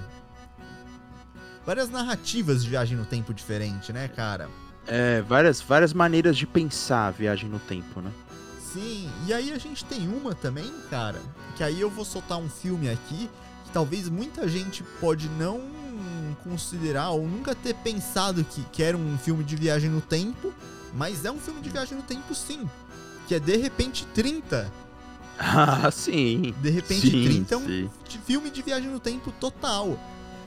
Várias narrativas de viagem no tempo diferente, né, cara? É, várias, várias maneiras de pensar a viagem no tempo, né? Sim, e aí a gente tem uma também, cara, que aí eu vou soltar um filme aqui que talvez muita gente pode não considerar ou nunca ter pensado que, que era um filme de viagem no tempo, mas é um filme de viagem no tempo sim, que é De Repente 30. Ah, sim. De Repente Sim, 30 é um sim. filme de viagem no tempo total.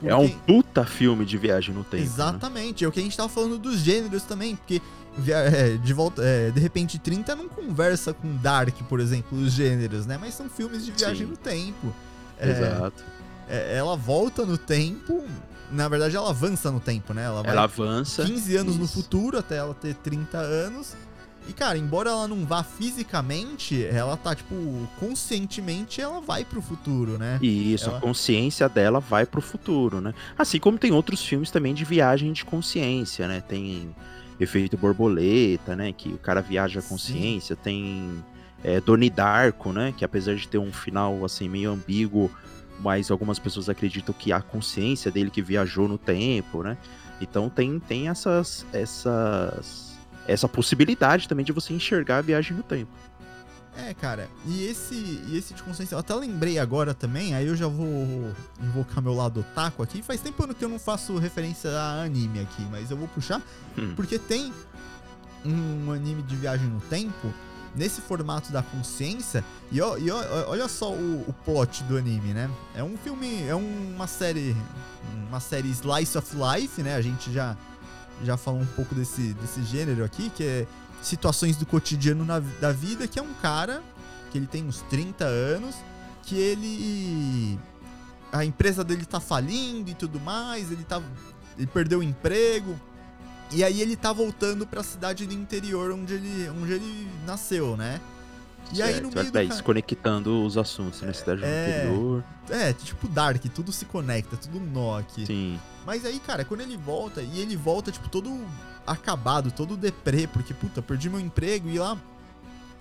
É um Porque- puta filme de viagem no tempo. né? Exatamente, é o que a gente tava falando dos gêneros também, porque é, de volta, é, de repente 30 não conversa com Dark, por exemplo, os gêneros, né? Mas são filmes de viagem Sim. no tempo. É, Exato. é, ela volta no tempo, na verdade ela avança no tempo, né? Ela vai Ela avança. 15 anos no isso. futuro até ela ter 30 anos. E, cara, embora ela não vá fisicamente, ela tá, tipo, conscientemente ela vai pro futuro, né? E isso, Ela- a consciência dela vai pro futuro, né? Assim como tem outros filmes também de viagem de consciência, né? Tem Efeito Borboleta, né? Que o cara viaja a Sim. consciência. Tem é, Doni Darko, né? Que apesar de ter um final, assim, meio ambíguo, mas algumas pessoas acreditam que a consciência dele que viajou no tempo, né? Então tem, tem essas, essas, essa possibilidade também de você enxergar a viagem no tempo. É, cara, e esse, e esse de consciência, eu até lembrei agora também, aí eu já vou invocar meu lado otaku aqui. Faz tempo que eu não faço referência a anime aqui, mas eu vou puxar, Hum. porque tem um anime de viagem no tempo nesse formato da consciência. E, ó, e ó, olha só o, o plot do anime, né? É um filme, é uma série, uma série Slice of Life, né? A gente já, já falou um pouco desse, desse gênero aqui, que é situações do cotidiano na- da vida, que é um cara que ele tem uns 30 anos, que ele a empresa dele tá falindo e tudo mais, ele tá ele perdeu o emprego. E aí ele tá voltando pra cidade do interior onde ele onde ele nasceu, né? E aí no Certo, meio do vai ca- desconectando os assuntos, né? Cidade É. interior. é, tipo Dark, tudo se conecta, tudo nó aqui. Sim. Mas aí, cara, quando ele volta, e ele volta, tipo, todo acabado, todo deprê, porque, puta, perdi meu emprego e lá.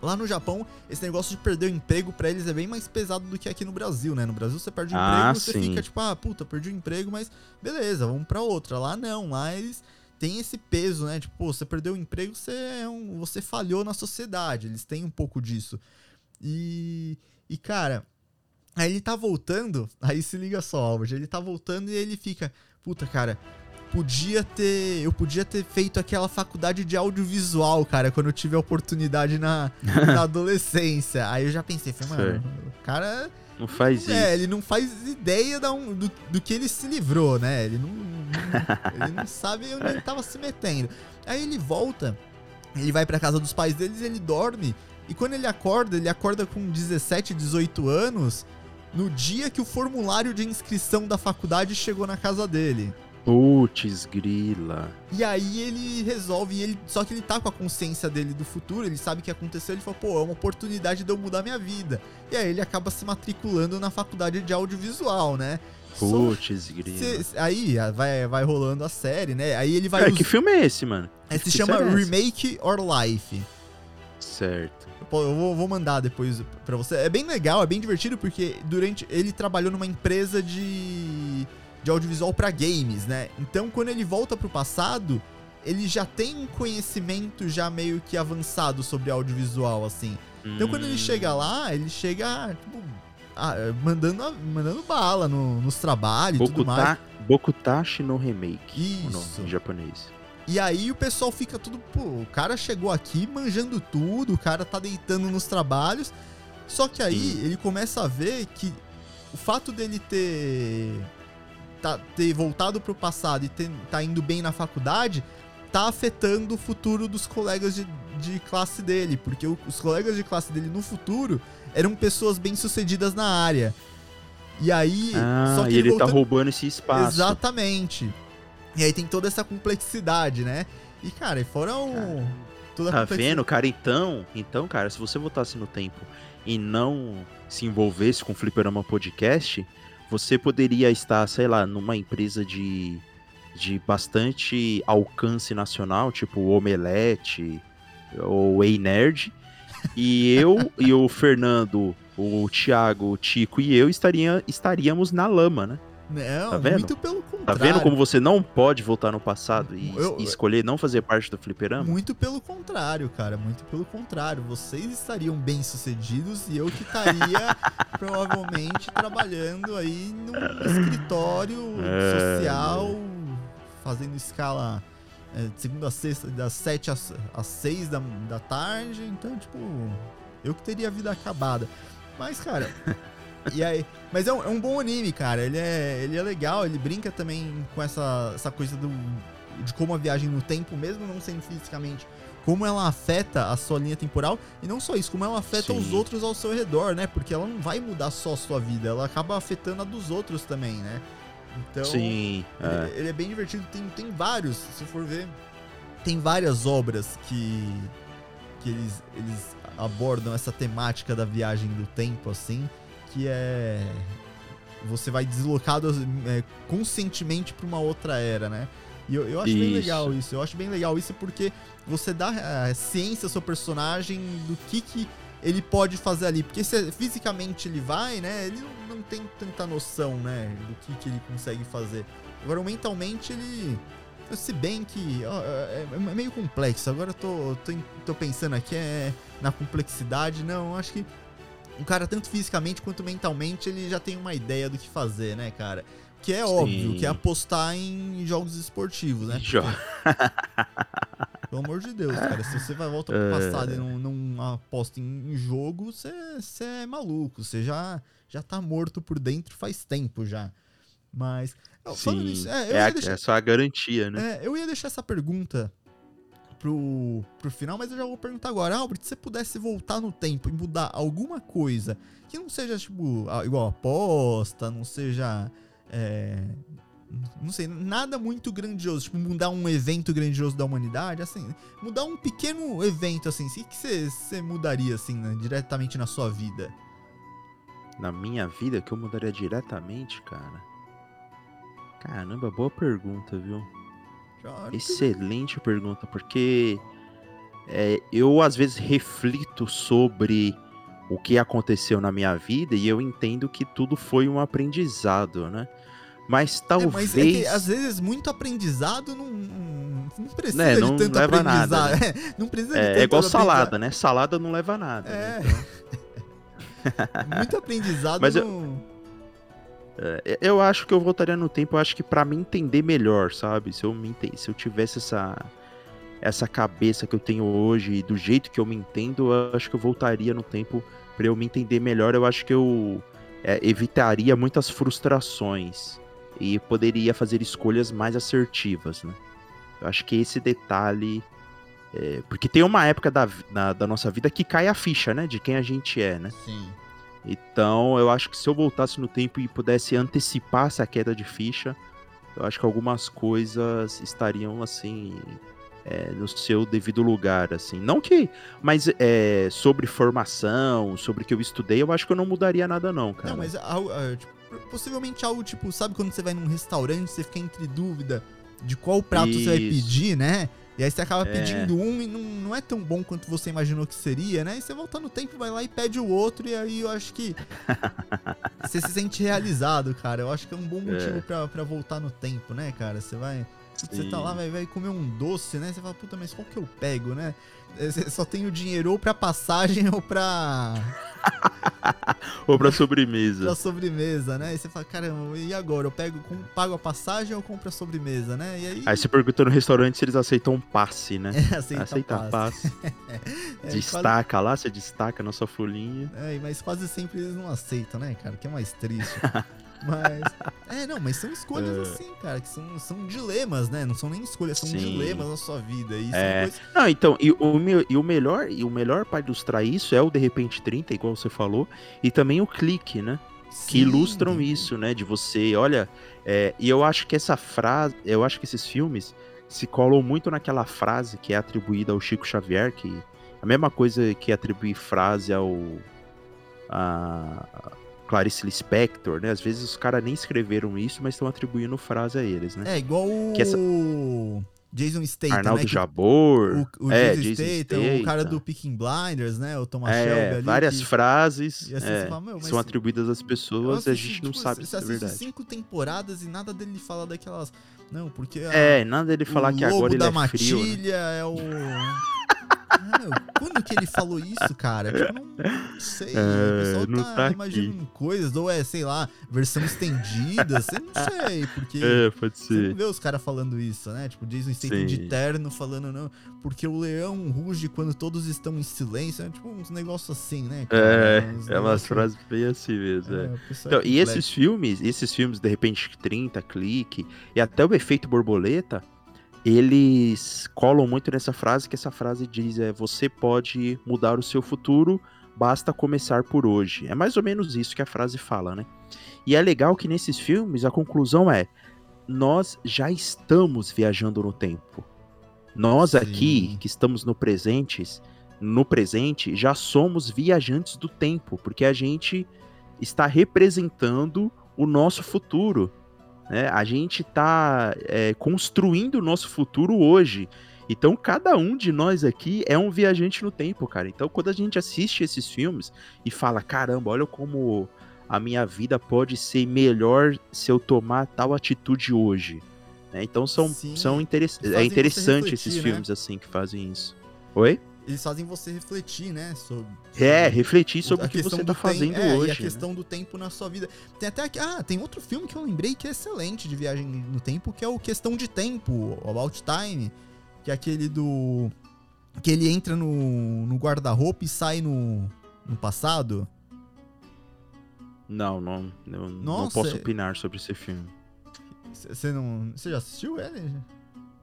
Lá no Japão, esse negócio de perder o emprego pra eles é bem mais pesado do que aqui no Brasil, né? No Brasil você perde o Ah, emprego, você sim. fica tipo, ah, puta, perdi o emprego, mas beleza, vamos pra outra. Lá não, lá eles têm esse peso, né? Tipo, você perdeu o emprego, você, é um, você falhou na sociedade. Eles têm um pouco disso. E, e cara, aí ele tá voltando, aí se liga só, Albert, ele tá voltando e ele fica, puta, cara, podia ter, eu podia ter feito aquela faculdade de audiovisual, cara, quando eu tive a oportunidade na, na adolescência. Aí eu já pensei, falei, mano, o cara Não faz isso. é, ele não faz ideia da um- do, do que ele se livrou, né? Ele não, não- ele não sabe onde ele tava se metendo. Aí ele volta, ele vai pra casa dos pais deles, ele dorme, e quando ele acorda, ele acorda com 17, 18 anos, no dia que o formulário de inscrição da faculdade chegou na casa dele. Putz, grila. E aí ele resolve, ele, só que ele tá com a consciência dele do futuro, ele sabe o que aconteceu, ele fala, pô, é uma oportunidade de eu mudar minha vida. E aí ele acaba se matriculando na faculdade de audiovisual, né? Putz, grila. cê- aí ah, vai, vai rolando a série, né? Aí ele vai. Cara, us- que filme é esse, mano? é, se que chama é? Remake or Life. Certo. Pô, Eu vou, vou mandar depois pra você. É bem legal, é bem divertido, porque durante. Ele trabalhou numa empresa de. De audiovisual para games, né? Então, quando ele volta pro passado, ele já tem um conhecimento já meio que avançado sobre audiovisual, assim. Então, quando ele Hum. chega lá, ele chega, tipo, ah, mandando, mandando bala no- nos trabalhos e tudo mais. Bokuta, Bokutashi no Remake. o Isso. em japonês. E aí o pessoal fica tudo, pô, o cara chegou aqui manjando tudo, o cara tá deitando nos trabalhos. Só que aí Sim. ele começa a ver que o fato dele ter tá, ter voltado pro passado e ter, tá indo bem na faculdade tá afetando o futuro dos colegas de, de classe dele, porque o- os colegas de classe dele no futuro eram pessoas bem-sucedidas na área. E aí, Ah, só que e ele tá voltando- roubando esse espaço. Exatamente. E aí tem toda essa complexidade, né? E, cara, e fora o. Toda a Tá vendo, cara? Então, então, cara, se você voltasse no tempo e não se envolvesse com o Fliperama Podcast, você poderia estar, sei lá, numa empresa de, de bastante alcance nacional, tipo Omelete ou Ei Nerd, e eu e o Fernando, o Thiago, o Tico e eu estaria, estaríamos na lama, né? Não, Tá vendo? muito pelo Tá contrário. vendo como você não pode voltar no passado e, Eu- e escolher não fazer parte do Fliperama? Muito pelo contrário, cara. Muito pelo contrário. Vocês estariam bem-sucedidos e eu que estaria provavelmente trabalhando aí num escritório É, social, fazendo escala é, de segunda a sexta, das 7 às, às 6 da, da tarde. Então, tipo, eu que teria a vida acabada. Mas, cara. E aí, mas é um, é um bom anime, cara. Ele é, ele é legal, ele brinca também com essa, essa coisa do, de como a viagem no tempo, mesmo não sendo fisicamente, como ela afeta a sua linha temporal. E não só isso, como ela afeta Sim. os outros ao seu redor, né? Porque ela não vai mudar só a sua vida, ela acaba afetando a dos outros também, né? Então, Sim, é. ele, ele é bem divertido. Tem, tem vários, se for ver, tem várias obras que, que eles, eles abordam essa temática da viagem do tempo, assim, que é. Você vai deslocado é, conscientemente para uma outra era, né? E eu, eu acho bem Isso. legal isso. Eu acho bem legal isso porque você dá é, ciência ao seu personagem do que, que ele pode fazer ali. Porque se fisicamente ele vai, né? Ele não, não tem tanta noção, né? Do que, que ele consegue fazer. Agora, mentalmente, ele. Se bem que ó, é, é meio complexo. Agora eu tô, tô, tô pensando aqui é, na complexidade. Não, eu acho que um cara, tanto fisicamente quanto mentalmente, ele já tem uma ideia do que fazer, né, cara? Que é Sim. óbvio, que é apostar em jogos esportivos, né? Jo- Pelo amor de Deus, cara. Se você vai voltar pro passado e não, não aposta em, em jogo, você é maluco. Você já, já tá morto por dentro faz tempo já. Mas. Sim, nisso, é, é, a- deixar- é só a garantia, né? é, eu ia deixar essa pergunta pro, pro final, mas eu já vou perguntar agora. Albert, se você pudesse voltar no tempo e mudar alguma coisa que não seja, tipo, igual aposta, não seja. é, não sei, nada muito grandioso, tipo, mudar um evento grandioso da humanidade, assim, mudar um pequeno evento, assim, o que você mudaria, assim, né, diretamente na sua vida? Na minha vida, que eu mudaria diretamente, cara. Caramba, boa pergunta, viu? Já- Excelente pergunta, porque é, eu às vezes reflito sobre o que aconteceu na minha vida e eu entendo que tudo foi um aprendizado, né? Mas É, talvez. mas é que, às vezes muito aprendizado não, não, precisa Né, de não tanto leva nada, aprendizado. É, não precisa de É, tanto é igual salada, né? Salada não leva a nada. É. né? Muito aprendizado Mas eu- não... É, Eu acho que eu voltaria no tempo, eu acho que pra me entender melhor, sabe? Se eu, me se eu tivesse essa, essa cabeça que eu tenho hoje do jeito que eu me entendo, eu acho que eu voltaria no tempo pra eu me entender melhor. Eu acho que eu é, evitaria muitas frustrações e poderia fazer escolhas mais assertivas, né? Eu acho que esse detalhe. é, porque tem uma época da, na- da nossa vida que cai a ficha, né? De quem a gente é, né? Sim. Então, eu acho que se eu voltasse no tempo e pudesse antecipar essa queda de ficha, eu acho que algumas coisas estariam assim é, no seu devido lugar, assim. Não que, mas é, sobre formação, sobre o que eu estudei, eu acho que eu não mudaria nada não, cara. Não, mas algo, ah, tipo, possivelmente algo tipo, sabe quando você vai num restaurante, você fica entre dúvida de qual prato você vai Isso. pedir, né? E aí você acaba É. pedindo um e não, não é tão bom quanto você imaginou que seria, né? E você volta no tempo, vai lá e pede o outro, e aí eu acho que você se sente realizado, cara. Eu acho que é um bom motivo É. pra voltar no tempo, né, cara? Você vai. Você tá lá, vai, vai comer um doce, né? Você fala, puta, mas qual que eu pego, né? Você só tem o dinheiro ou pra passagem ou pra, Ou pra sobremesa. pra sobremesa, né? E você fala, caramba, e agora? Eu pego, com- pago a passagem ou compro a sobremesa, né? E aí. Aí você pergunta no restaurante se eles aceitam um passe, né? É, aceita, Aceita passe. passe. É, quase- Destaca lá, você destaca na sua folhinha. É, mas quase sempre eles não aceitam, né, cara? Que é mais triste. Mas. É, não, mas são escolhas É. assim, cara, que são, são dilemas, né? Não são nem escolhas, são Sim. dilemas na sua vida. E É. coisas. Não, então, e o, e o melhor, e o melhor para ilustrar isso é o De Repente 30, igual você falou, e também o clique, né? Que Sim, ilustram tem- isso, né? De você, olha, é, e eu acho que essa frase, eu acho que esses filmes se colam muito naquela frase que é atribuída ao Chico Xavier, que a mesma coisa que atribuir frase ao a Clarice Lispector, né? Às vezes os caras nem escreveram isso, mas estão atribuindo frase a eles, né? É, igual o. Que essa- Jason Statham, Arnaldo né? Jabor, O, o é, Jason Jason Statham, o cara Statham. do Picking Blinders, né? O Thomas Shelby é, ali. várias que- frases assim é, fala, são atribuídas às pessoas e a gente não tipo, sabe Você se é verdade. cinco temporadas e nada dele fala daquelas. Não, porque. a- É, nada dele falar o que agora ele da é frio. né? matilha é o. Meu, quando que ele falou isso, cara? Tipo, não sei. É, o pessoal não tá, tá aqui. imaginando coisas, ou é, sei lá, versão estendida, você não sei, porque. É, pode Você não ser. vê os caras falando isso, né? Tipo, Jason Statham de terno falando, não, porque o leão ruge quando todos estão em silêncio. É tipo uns negócios assim, né? cara? É, Uns é umas frases bem assim mesmo. é. É, Então, é e esses filmes, esses filmes, de repente, 30, clique, e até o efeito borboleta, eles colam muito nessa frase, que essa frase diz, é, você pode mudar o seu futuro, basta começar por hoje. É mais ou menos isso que a frase fala, né? E é legal que nesses filmes a conclusão é, nós já estamos viajando no tempo. Nós Sim. aqui, que estamos no presentes, no presente, já somos viajantes do tempo, porque a gente está representando o nosso futuro. Né? A gente está construindo o nosso futuro hoje. Então, cada um de nós aqui é um viajante no tempo, cara. Então, quando a gente assiste esses filmes e fala: caramba, olha como a minha vida pode ser melhor se eu tomar tal atitude hoje. né? Então, são, Sim. são interess fazem é interessante refletir, esses né? filmes assim que fazem isso. Oi? Eles fazem você refletir, né? Sobre, É, refletir sobre o que você tá fazendo é, hoje. E a né? questão do tempo na sua vida. Tem até aqui- Ah, tem outro filme que eu lembrei que é excelente de viagem no tempo, que é o Questão de Tempo, About Time, que é aquele do. Que ele entra no, no guarda-roupa e sai no, no passado. Não, não, eu não Nossa, posso é- opinar sobre esse filme. Você não. Você já assistiu ele?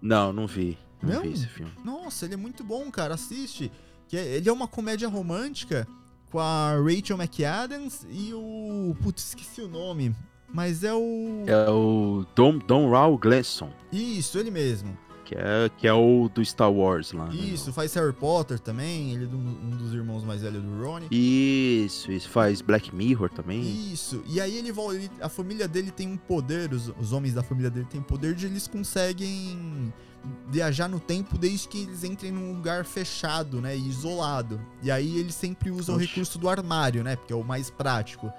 Não, não vi. Não, vi esse filme. Nossa, ele é muito bom, cara. Assiste. Que é- ele é uma comédia romântica com a Rachel McAdams e o. Putz, esqueci o nome. Mas é o. É o Don, Don Raul Gleason, Isso, ele mesmo. que é, que é o do Star Wars lá. né? Isso, faz Harry Potter também. Ele é um dos irmãos mais velhos do Ronnie. Isso, isso. Faz Black Mirror também. Isso. E aí ele volta. a família dele tem um poder, os, os homens da família dele têm um poder de eles conseguem viajar no tempo desde que eles entrem num lugar fechado, né? E isolado. E aí eles sempre usam o Oxe. recurso do armário, né? Porque é o mais prático.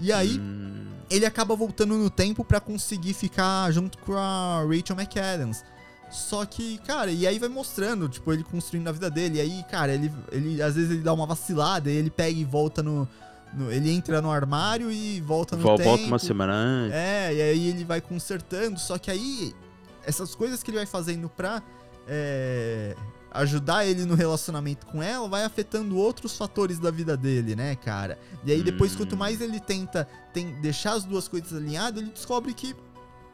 E aí Hum, ele acaba voltando no tempo pra conseguir ficar junto com a Rachel McAdams. Só que, cara, e aí vai mostrando, tipo, ele construindo a vida dele. E aí, cara, ele, ele às vezes ele dá uma vacilada, e ele pega e volta no. no- ele entra no armário e volta no vol- tempo. volta uma semana antes. É, e aí ele vai consertando. Só que aí, essas coisas que ele vai fazendo pra é, ajudar ele no relacionamento com ela, vai afetando outros fatores da vida dele, né, cara? E aí depois, Hum. quanto mais ele tenta tem, deixar as duas coisas alinhadas, ele descobre que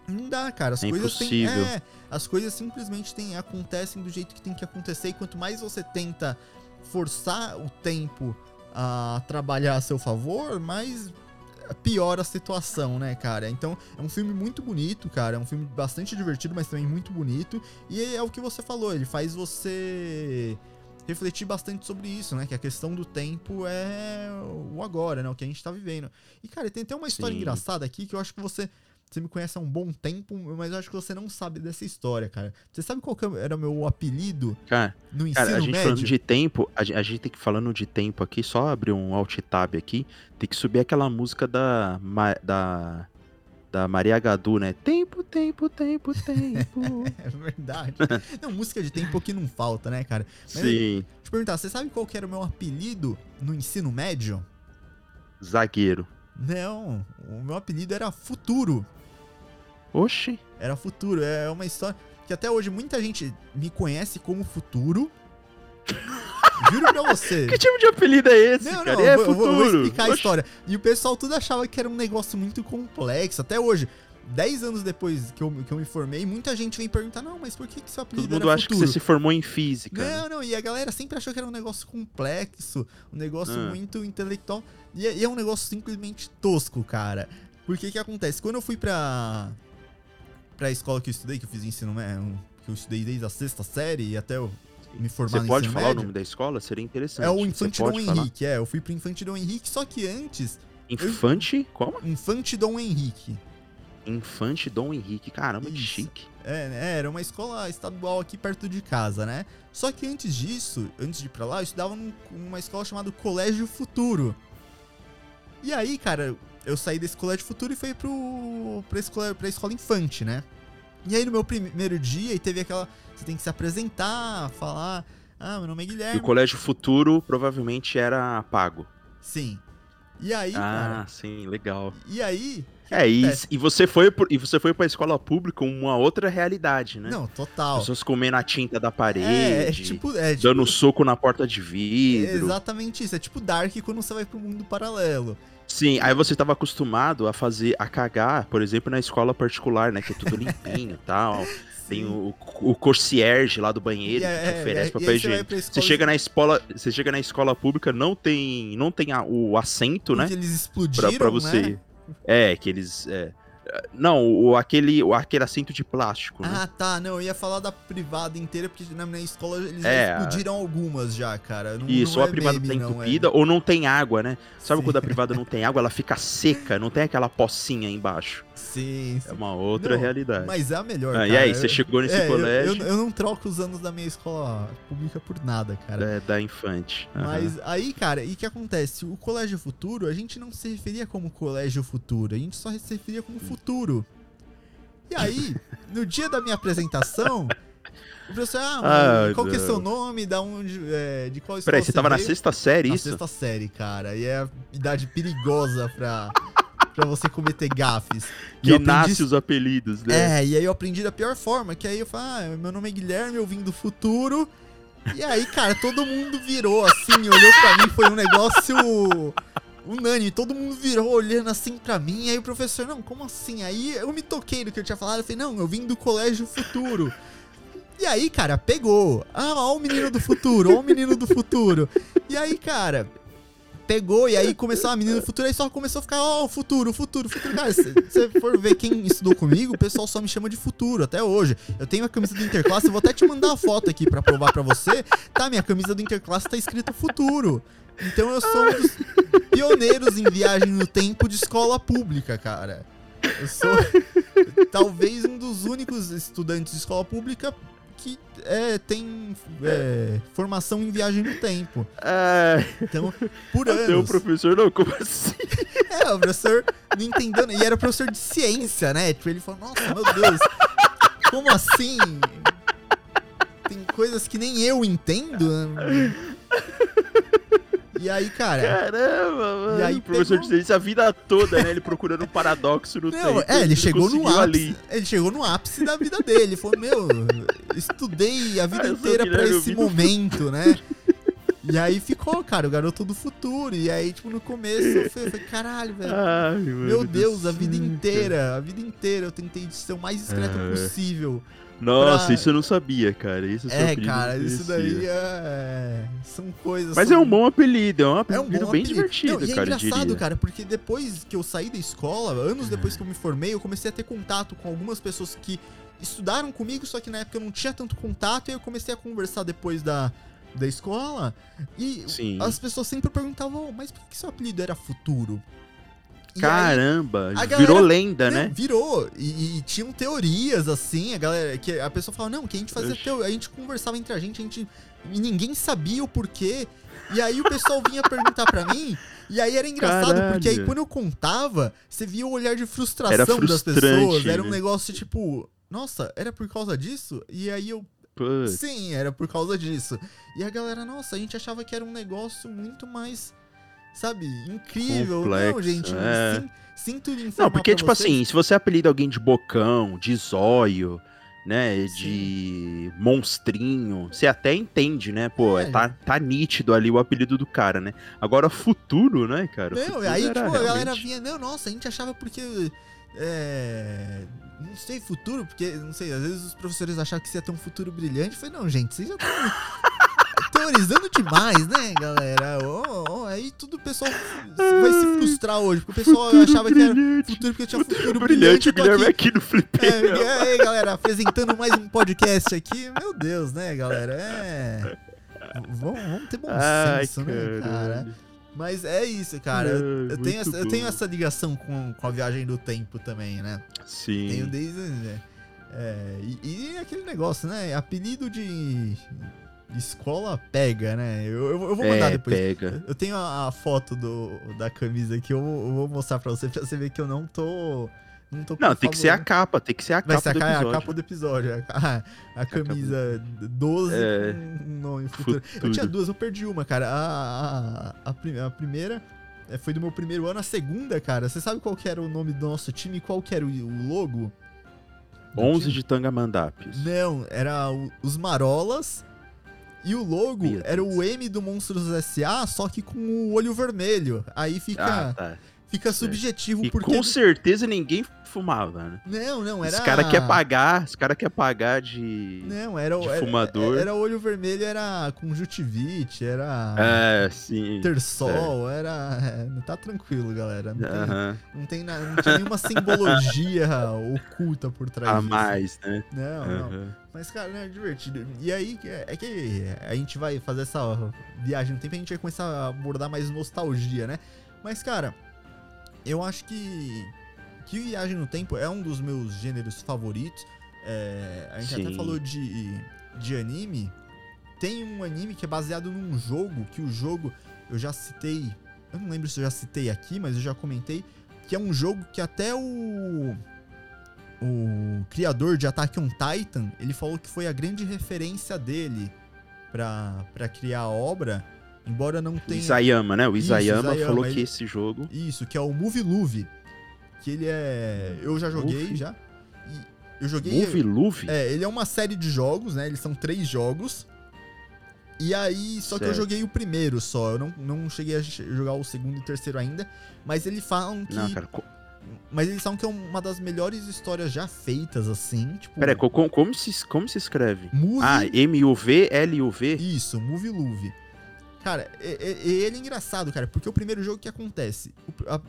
não dá, cara. As É coisas têm. É, as coisas simplesmente têm, acontecem do jeito que tem que acontecer. E quanto mais você tenta forçar o tempo a trabalhar a seu favor, mais piora a situação, né, cara? Então, é um filme muito bonito, cara. É um filme bastante divertido, mas também muito bonito. E é o que você falou, ele faz você refletir bastante sobre isso, né? Que a questão do tempo é o agora, né? O que a gente tá vivendo. E, cara, tem até uma história Sim. engraçada aqui que eu acho que você você me conhece há um bom tempo, mas eu acho que você não sabe dessa história, cara. Você sabe qual era o meu apelido Cara, no ensino cara, a gente médio? falando de tempo, a, gen- a gente tem que falando de tempo aqui, só abrir um alt tab aqui, tem que subir aquela música da da da Maria Gadu, né? Tempo, tempo, tempo, tempo. É verdade. não, música de tempo que não falta, né, cara? Mas- Sim, Deixa eu te perguntar, você sabe qual era o meu apelido no ensino médio? zagueiro. Não, o meu apelido era Futuro. Oxi. Era Futuro. É uma história que até hoje muita gente me conhece como Futuro. Juro pra você. Que tipo de apelido é esse, Não, cara? não, é vou, vou- futuro. eu vou explicar a Oxi. história. E o pessoal tudo achava que era um negócio muito complexo. Até hoje, 10 anos depois que eu, que eu me formei, muita gente vem perguntar: não, mas por que, que seu apelido Todo mundo acha que Futuro? você se formou em física. né? Não, não, e a galera sempre achou que era um negócio complexo, um negócio Ah. muito intelectual. E é, e é um negócio simplesmente tosco, cara. Porque que acontece? Quando eu fui pra. Pra escola que eu estudei, que eu fiz ensino médio, que eu estudei desde a sexta série e até eu me formar Você pode falar médio, o nome da escola? Seria interessante. É o Infante Dom? Henrique, é. Eu fui pro Infante Dom Henrique, só que antes. Infante? Como? Infante Dom Henrique. Infante Dom Henrique. Caramba, que Isso. chique. É, né, era uma escola estadual aqui perto de casa, né? Só que antes disso, antes de ir pra lá, eu estudava num- numa escola chamada Colégio Futuro. E aí, cara, eu saí desse Colégio Futuro e fui pro, pra, escola, pra escola Infante, né? E aí no meu primeiro dia, e teve aquela. Você tem que se apresentar, falar. Ah, meu nome é E Guilherme. o Colégio Futuro provavelmente era pago. Sim. E aí, ah, cara. sim, legal. E aí. É, e, e você foi pro- e você foi pra escola pública uma outra realidade, né? Não, total. Pessoas comendo a tinta da parede, É, é tipo. É, tipo dando soco na porta de é vidro. exatamente isso. É tipo Dark quando você vai pro mundo paralelo. Sim, aí você tava acostumado a fazer, a cagar, por exemplo, na escola particular, né? Que é tudo limpinho e tal. Tem o, o concierge lá do banheiro é- que te é, oferece e papel você higiênico. pra Você escola chega na escola, você chega na escola pública, não tem, não tem a- o assento, né? porque eles Pra, explodiram, pra você. né? É, que eles. é, não, o, aquele, o, aquele assento de plástico, né? Ah, tá. Não, eu ia falar da privada inteira, porque na minha escola eles É, explodiram algumas já, cara. Não, Isso, não ou é a privada meme, tá não, é- entupida, ou não tem água, né? Sabe Sim. quando a privada não tem água, ela fica seca, não tem aquela pocinha embaixo. Sim, sim. É uma outra Não, realidade. Mas é a melhor, Ah, cara. e aí, você Eu- chegou nesse é, eu- colégio Eu, eu não troco os anos da minha escola pública por nada, cara. é, da infante. Aham. Mas aí, cara, e o que acontece? O Colégio Futuro, a gente não se referia como Colégio Futuro, a gente só se referia como Futuro. E aí, no dia da minha apresentação, o professor, ah, mano, Ah, qual que é seu nome, da onde, é, de qual escola Peraí, você tava na veio? sexta série, Na isso? sexta série, cara, e é a idade perigosa pra, pra você cometer gafes. Que aprendi nasce os apelidos, né? é, e aí eu aprendi da pior forma, que aí eu falei, ah, meu nome é Guilherme, eu vim do futuro. E aí, cara, todo mundo virou assim, olhou pra mim, foi um negócio unânime, todo mundo virou olhando assim pra mim, e aí o professor, não, como assim? Aí eu me toquei do que eu tinha falado, eu falei, não, eu vim do colégio futuro. E aí, cara, pegou. Ah, ó o menino do futuro, ó o menino do futuro. E aí, cara, pegou e aí começou a menina do futuro, aí só começou a ficar, ó, o futuro, futuro, futuro. Cara, se você for ver quem estudou comigo, o pessoal só me chama de futuro até hoje. Eu tenho a camisa do Interclasse, eu vou até te mandar a foto aqui pra provar pra você. Tá, minha camisa do Interclasse tá escrito futuro. Então eu sou um dos pioneiros em viagem no tempo de escola pública, cara. Eu sou talvez um dos únicos estudantes de escola pública que é, tem é, formação em viagem no tempo. Ah, Então, por até o anos. professor, não, como assim? É, o professor não entendendo. E era professor de ciência, né? Tipo, ele falou, nossa, meu Deus, como assim? Tem coisas que nem eu entendo. né? E aí, cara. Caramba, mano. E aí o professor pegou- de ciência a vida toda, né? Ele procurando um paradoxo no Não, tempo. é, ele chegou no ápice. Ele chegou no ápice da vida dele. Ele falou, meu, estudei a vida Ah, inteira eu esse momento, né? E aí ficou, cara, o garoto do futuro. E aí, tipo, no começo eu falei, caralho, velho. Ai, Meu do Deus, a vida inteira, a vida inteira eu tentei ser o mais discreto É. possível. Nossa, pra- isso eu não sabia, cara. Isso eu É, cara, isso daí é... são coisas... Mas são... é um bom apelido, é um É apelido um bom bem apelido. divertido, Não, e é cara, eu engraçado, cara, porque depois que eu saí da escola, anos depois que eu me formei, eu comecei a ter contato com algumas pessoas que estudaram comigo, só que na época eu não tinha tanto contato, e eu comecei a conversar depois da, da escola, e Sim. as pessoas sempre perguntavam, "Oh, mas por que seu apelido era Futuro? Caramba, a virou galera- lenda, Não, né? Virou. E, e tinham teorias, assim, a galera. Que a pessoa falava, não, que a gente fazia teoria. A gente conversava entre a gente, a gente. E ninguém sabia o porquê. E aí o pessoal vinha perguntar pra mim. E aí era engraçado, porque aí Caralho. quando eu contava, você via o olhar de frustração das pessoas. Era um né? negócio tipo, nossa, era por causa disso? E aí eu. Putz, Sim, era por causa disso. E a galera, nossa, a gente achava que era um negócio muito mais. Sabe, incrível. não, Complexo, gente, é. sinto informar Não, porque, tipo vocês- assim, se você apelida alguém de bocão, de zóio, né, de monstrinho, você até entende, né? Pô, É. tá, tá nítido ali o apelido do cara, né? Agora, futuro, né, cara? Não, aí, tipo, a galera realmente- vinha, não, nossa, a gente achava porque. É. Não sei, futuro, porque, não sei, às vezes os professores achavam que você ia ter um futuro brilhante. Eu falei, não, gente, vocês já estão teorizando demais, né, galera? Ó, ó, aí tudo o pessoal vai se frustrar hoje, porque o pessoal achava que era brilhante. futuro porque tinha futuro, Futuro brilhante. brilhante, eu o Guilherme aqui- aqui no flip. É, e aí, galera, apresentando mais um podcast aqui. Meu Deus, né, galera? É. Vamos, vamos ter bom Ai, senso, né, cara? Mas é isso, cara. Ai, eu, tenho essa, eu tenho essa ligação com, com a viagem do tempo também, né? Sim. Tenho desde. é, e, e aquele negócio, né? Apelido de escola pega, né? Eu, eu, eu vou mandar é, depois. pega. Eu tenho a, a foto do, da camisa aqui, eu, vou- eu vou mostrar pra você, pra você ver que eu não tô. Não, tô Não, tem que ser a capa, tem que ser a Vai capa ser a, do ca- a episódio. capa do episódio. A, a camisa 12 É, com um nome futuro. Eu futuro. tinha duas, eu perdi uma, cara. A, a, a, a primeira é, foi do meu primeiro ano. A segunda, cara, você sabe qual que era o nome do nosso time e qual que era o, o logo? do 11 time? de Tangamandapes. Não, era o- os Marolas. E o logo era o M do Monstros S.A., só que com o olho vermelho. Aí fica, Ah, tá. Fica subjetivo, E porque... com certeza ninguém fumava, né? Não, não, era... Os cara quer pagar, os cara quer pagar de... Não, era o. de era- fumador. Era, olho vermelho, era conjuntivite, era. É, sim. Tersol, era. é, tá tranquilo, galera. Não, tem, Aham. não, tem na- não tinha nenhuma simbologia oculta por trás A disso. mais, né? Não, não. Aham. Mas, cara, não, é divertido. E aí, é é que a gente vai fazer essa viagem no tempo e a gente vai começar a abordar mais nostalgia, né? Mas, cara, eu acho que. Que Viagem no Tempo é um dos meus gêneros favoritos. É, a gente até Sim. falou de, de anime. Tem um anime que é baseado num jogo, que o jogo eu já citei. Eu não lembro se eu já citei aqui, mas eu já comentei. Que é um jogo que até o o criador de Attack on Titan, ele falou que foi a grande referência dele pra criar a obra, embora não O tenha... Isayama, né? O Isayama, Isayama, falou ele- que esse jogo... Isso, que é o Movie Luve, que ele é... Eu já joguei, já. E eu joguei... Movie Luve? É, ele é uma série de jogos, né? Eles são três jogos. E aí, só que eu Certo. joguei o primeiro só. Eu não, não cheguei a jogar o segundo e o terceiro ainda. Mas eles falam que. Não, cara. co- Mas eles falam que é uma das melhores histórias já feitas, assim. Tipo. Pera aí, co- co- como, se, como se escreve? Movie. Ah, M-U-V-L-U-V? Isso, Movie Luve. Cara, e- e- e ele é engraçado, cara, porque o primeiro jogo que acontece? O, a-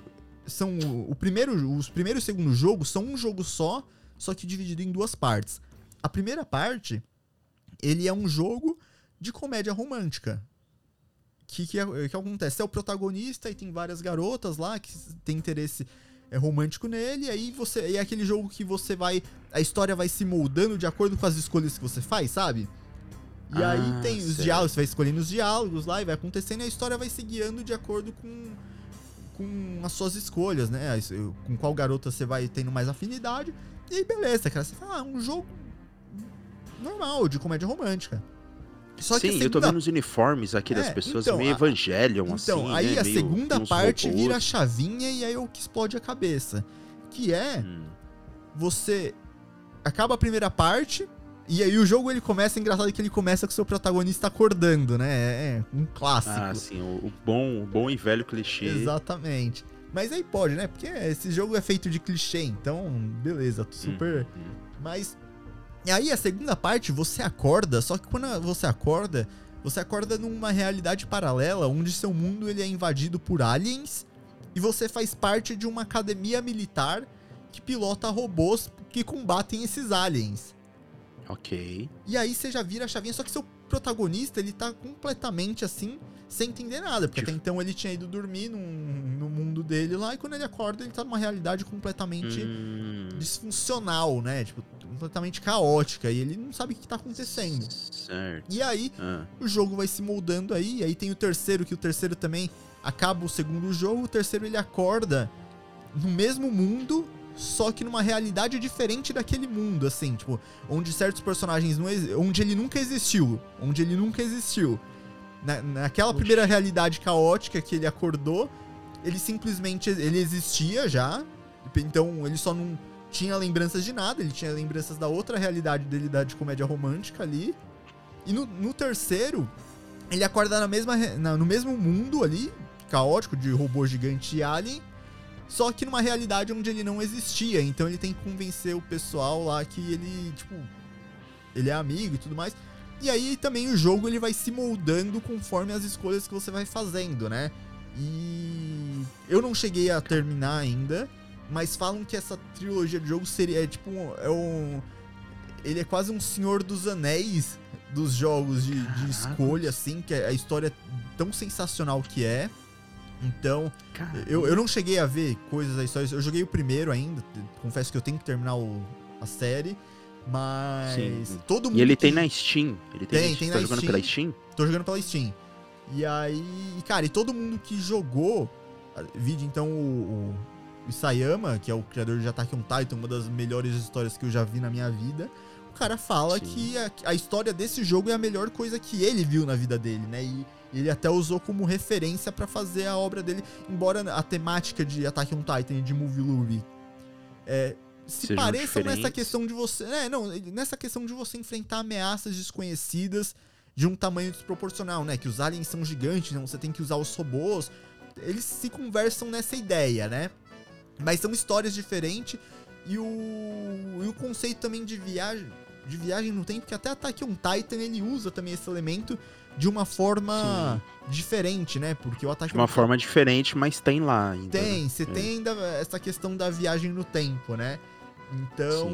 são o primeiro, os primeiro e o segundo jogo são um jogo só, só que dividido em duas partes. A primeira parte, ele é um jogo de comédia romântica. Que que, é- que acontece? É o protagonista e tem várias garotas lá que tem interesse é, romântico nele, e aí você. E é aquele jogo que você vai. A história vai se moldando de acordo com as escolhas que você faz, sabe? E Ah, aí tem os certo. diálogos, você vai escolhendo os diálogos lá e vai acontecendo, e a história vai se guiando de acordo com, com as suas escolhas, né? Com qual garota você vai tendo mais afinidade. E aí, beleza, cara. Você fala, ah, um jogo normal, de comédia romântica. Só que Sim, a eu tô segunda vendo os uniformes aqui das É, pessoas então, meio a- Evangelion, então, assim, aí né? a meio- segunda parte vira a chavinha e aí é o que explode a cabeça. Que é Hum, você acaba a primeira parte e aí o jogo ele começa engraçado que ele começa com o seu protagonista acordando, né? É um clássico. Ah, sim, o, o bom, o bom e velho clichê. Exatamente. Mas aí pode, né? Porque esse jogo é feito de clichê, então beleza, super. Hum, hum. Mas e aí a segunda parte você acorda, só que quando você acorda, você acorda numa realidade paralela onde seu mundo ele é invadido por aliens e você faz parte de uma academia militar que pilota robôs que combatem esses aliens. Ok. E aí você já vira a chavinha, só que seu protagonista, ele tá completamente assim, sem entender nada, porque até então ele tinha ido dormir num, no mundo dele lá, e quando ele acorda, ele tá numa realidade completamente Hum, disfuncional, né? Tipo, completamente caótica, e ele não sabe o que tá acontecendo. certo. E aí, Ah, o jogo vai se moldando aí, e aí tem o terceiro, que o terceiro também acaba o segundo jogo, o terceiro ele acorda no mesmo mundo, só que numa realidade diferente daquele mundo, assim, tipo, onde certos personagens não onde ele nunca existiu, onde ele nunca existiu. Na, naquela Oxe. primeira realidade caótica que ele acordou, ele simplesmente ele existia já, então ele só não tinha lembranças de nada, ele tinha lembranças da outra realidade dele da de comédia romântica ali. E no, no terceiro, ele acorda na mesma, na- no mesmo mundo ali, caótico, de robô gigante e alien, só que numa realidade onde ele não existia. Então ele tem que convencer o pessoal lá que ele, tipo, ele é amigo e tudo mais. E aí também o jogo ele vai se moldando conforme as escolhas que você vai fazendo, né? E eu não cheguei a terminar ainda, mas falam que essa trilogia de jogo seria é tipo é um ele é quase um Senhor dos Anéis dos jogos de, de escolha, assim, que é a história é tão sensacional que é. Então, eu, eu não cheguei a ver coisas da história. Eu joguei o primeiro ainda. Confesso que eu tenho que terminar o- a série. Mas Sim. todo mundo. E ele que- tem na Steam. Ele tem, Tem, na, tem tá na jogando Steam. pela Steam? Tô jogando pela Steam. E aí, cara, e todo mundo que jogou, vídeo então o, o Isayama, que é o criador de Attack on Titan, uma das melhores histórias que eu já vi na minha vida, o cara fala Sim. que a, a história desse jogo é a melhor coisa que ele viu na vida dele, né? E ele até usou como referência pra fazer a obra dele, embora a temática de Attack on Titan e de Movie Lube é, se Sejam pareçam nessa questão de você. É, não, nessa questão de você enfrentar ameaças desconhecidas de um tamanho desproporcional, né? Que os aliens são gigantes, então você tem que usar os robôs. Eles se conversam nessa ideia, né? Mas são histórias diferentes e o, e o conceito também de viagem, de viagem no tempo, que até Attack on Titan ele usa também esse elemento de uma forma diferente, né? Porque o Attack De uma forma diferente, mas tem lá ainda. né? tem, você É. tem ainda essa questão da viagem no tempo, né? Então.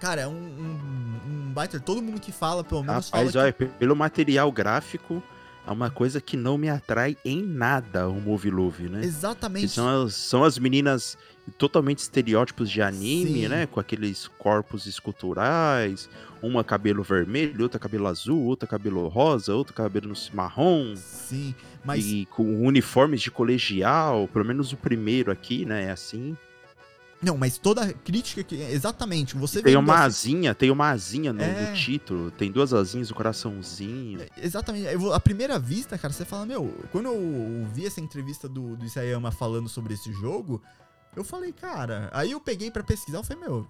Cara, é um, um, um baita. Todo mundo que fala, pelo menos, Rapaz, fala olha, pe- pelo material gráfico, é uma coisa que não me atrai em nada o Movie Love, que. né? Que Exatamente. são as, são as meninas totalmente estereótipos de anime, Sim. né? Com aqueles corpos esculturais, uma cabelo vermelho, outra cabelo azul, outra cabelo rosa, outra cabelo no marrom. Sim, mas. E com uniformes de colegial, pelo menos o primeiro aqui, né? É assim. Não, mas toda a crítica que. Exatamente. Você Tem uma assim- asinha, tem uma asinha no, no É. título, tem duas asinhas, o coraçãozinho. Exatamente. Eu a primeira vista, cara, você fala, meu, quando eu vi essa entrevista do, do Isayama falando sobre esse jogo, eu falei, cara. Aí eu peguei pra pesquisar, eu falei, meu,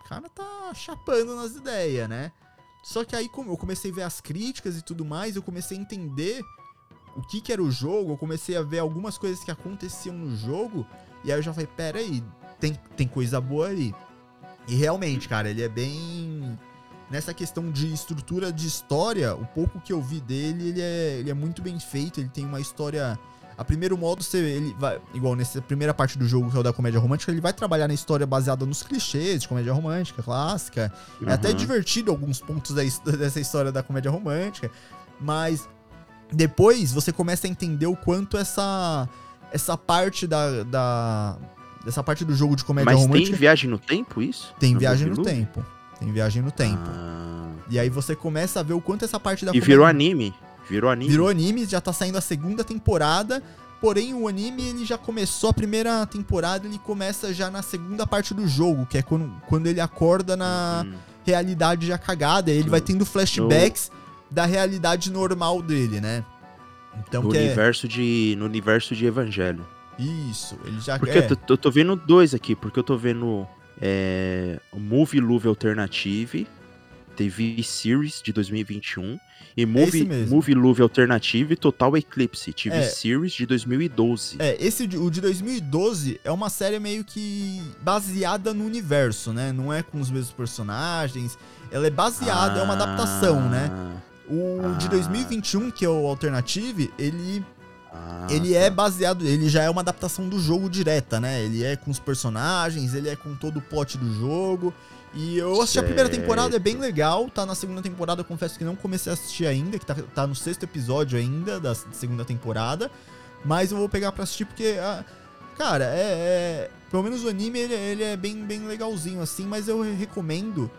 o cara tá chapando nas ideias, né? Só que aí, como eu comecei a ver as críticas e tudo mais, eu comecei a entender o que que era o jogo, eu comecei a ver algumas coisas que aconteciam no jogo, e aí eu já falei, pera aí, tem, tem coisa boa aí. E realmente, cara, ele é bem nessa questão de estrutura de história, o pouco que eu vi dele, ele é, ele é muito bem feito, ele tem uma história. A primeiro modo, você, ele vai. Igual nessa primeira parte do jogo, que é o da comédia romântica, ele vai trabalhar na história baseada nos clichês de comédia romântica, clássica. É até Uhum. divertido alguns pontos da dessa história da comédia romântica. Mas depois você começa a entender o quanto essa. Essa parte da. da dessa parte do jogo de comédia Mas romântica tem viagem no tempo, isso? tem viagem no tempo. Tem viagem no tempo. Ah. E aí você começa a ver o quanto essa parte da E virou comédia- anime. Virou anime. Virou anime, já tá saindo a segunda temporada. Porém, o anime ele já começou a primeira temporada, ele começa já na segunda parte do jogo, que é quando, quando ele acorda na Hum. realidade já cagada. Ele No- vai tendo flashbacks da realidade normal dele, né? Então, no é- universo de no universo de Evangelho. Isso, ele já Porque é. eu, tô, eu tô vendo dois aqui, porque eu tô vendo é, Movie Love Alternative TV Series de 2021 e Movie, mesmo. Movie Love Alternative Total Eclipse TV É. Series de 2012. É, esse de- o de 2012 é uma série meio que baseada no universo, né? Não é com os mesmos personagens. Ela é baseada, é uma adaptação, né? Ah, O de Ah. 2021, que é o Alternative, ele Ah, ele é tá. é baseado, ele já é uma adaptação do jogo direta, né? Ele é com os personagens, ele é com todo o plot do jogo. E eu assisti certo. a primeira temporada, é bem legal. Tá na segunda temporada, eu confesso que não comecei a assistir ainda, que tá, tá no sexto episódio ainda da segunda temporada. Mas eu vou pegar pra assistir porque, ah, cara, é, é, Pelo menos o anime ele, ele, é bem, bem legalzinho assim, mas eu recomendo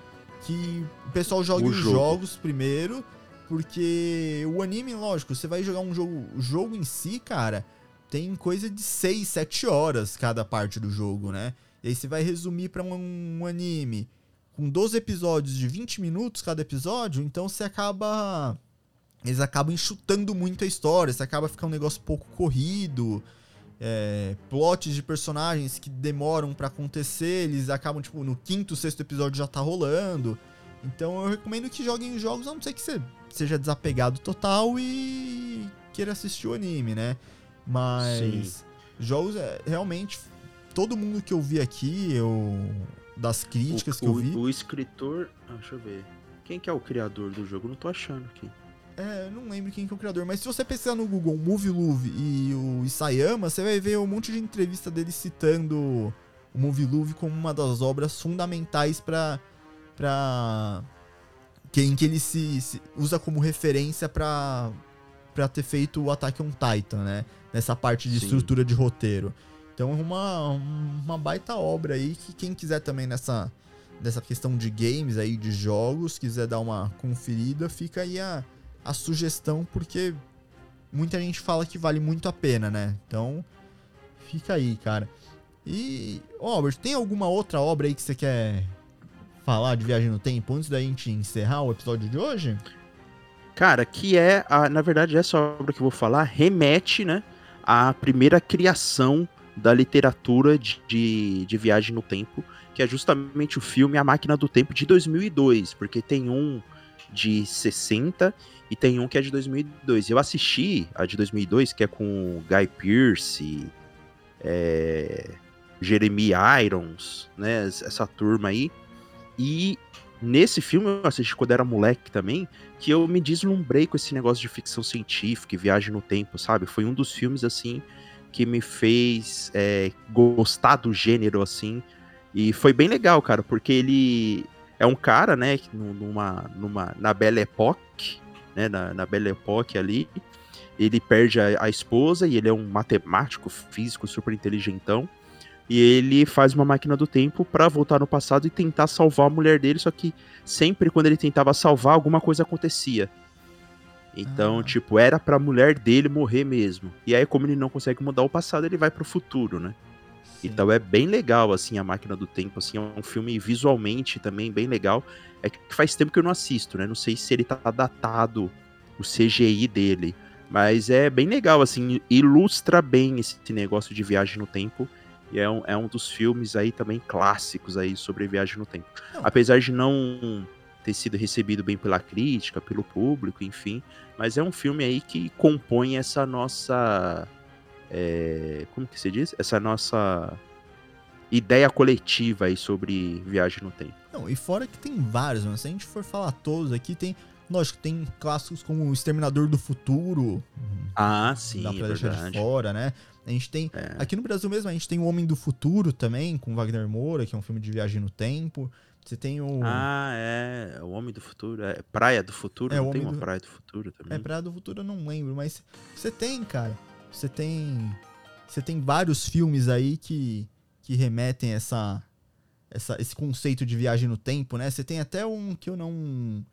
que o pessoal jogue o os jogo. jogos primeiro. Porque o anime, lógico, você vai jogar um jogo. O jogo em si, cara, tem coisa de 6, 7 horas cada parte do jogo, né? E aí você vai resumir para um, um anime com 12 episódios de 20 minutos cada episódio, então você acaba. Eles acabam enxutando muito a história, você acaba ficando um negócio pouco corrido. É, plots de personagens que demoram para acontecer, eles acabam, tipo, no quinto, sexto episódio já tá rolando. Então eu recomendo que joguem jogos, a não ser que você seja desapegado total e queira assistir o anime, né? Mas Sim. jogos, é, realmente, todo mundo que eu vi aqui, eu das críticas o, que eu vi. O escritor. Ah, deixa eu ver. Quem que é o criador do jogo? Não tô achando aqui. É, eu não lembro quem que é o criador, mas se você pesquisar no Google Movie Luve e o Isayama, você vai ver um monte de entrevista dele citando o Movie Luve como uma das obras fundamentais para para que em que ele se, se usa como referência para para ter feito o Attack on Titan, né? Nessa parte de Sim. estrutura de roteiro. Então, uma, uma baita obra aí que quem quiser também nessa, nessa questão de games aí, de jogos, quiser dar uma conferida, fica aí a, a sugestão, porque muita gente fala que vale muito a pena, né? Então, fica aí, cara. E, Robert, tem alguma outra obra aí que você quer falar de Viagem no Tempo antes da gente encerrar o episódio de hoje? Cara, que é, a, na verdade, essa obra que eu vou falar remete, né, à primeira criação da literatura de, de, de, viagem no tempo, que é justamente o filme A Máquina do Tempo de 2002, porque tem um de 60 e tem um que é de 2002. Eu assisti a de 2002, que é com Guy Pearce, é, Jeremy Irons, né, essa turma aí. E nesse filme eu assisti quando era moleque também, que eu me deslumbrei com esse negócio de ficção científica e viagem no tempo, sabe? Foi um dos filmes assim que me fez é, gostar do gênero, assim. E foi bem legal, cara, porque ele é um cara, né, numa, numa, na Belle Époque, né, na, na Belle Époque ali, ele perde a, a, esposa e ele é um matemático, físico, super inteligentão. E ele faz uma máquina do tempo para voltar no passado e tentar salvar a mulher dele, só que sempre quando ele tentava salvar, alguma coisa acontecia. Então, ah. tipo, era pra mulher dele morrer mesmo. E aí, como ele não consegue mudar o passado, ele vai pro futuro, né? Sim. Então é bem legal, assim, a Máquina do Tempo, assim, é um filme visualmente também bem legal. É que faz tempo que eu não assisto, né? Não sei se ele tá datado, o CGI dele. Mas é bem legal, assim, ilustra bem esse negócio de viagem no tempo. E é um, é um dos filmes aí também clássicos aí sobre viagem no tempo. Não. Apesar de não ter sido recebido bem pela crítica, pelo público, enfim. Mas é um filme aí que compõe essa nossa. É, como que se diz? Essa nossa ideia coletiva aí sobre viagem no tempo. Não, e fora que tem vários, mano. Se a gente for falar todos aqui, tem. Lógico, tem clássicos como O Exterminador do Futuro. Ah, sim. Dá pra verdade. deixar de fora, né? A gente tem. É. Aqui no Brasil mesmo, a gente tem O Homem do Futuro também, com Wagner Moura, que é um filme de viagem no tempo. Você tem o. Ah, é. O Homem do Futuro. É Praia do Futuro. É, não tem uma do... Praia do Futuro também. É, Praia do Futuro eu não lembro, mas você tem, cara. Você tem. Você tem vários filmes aí que, que remetem essa, essa, esse conceito de viagem no tempo, né? Você tem até um que eu não.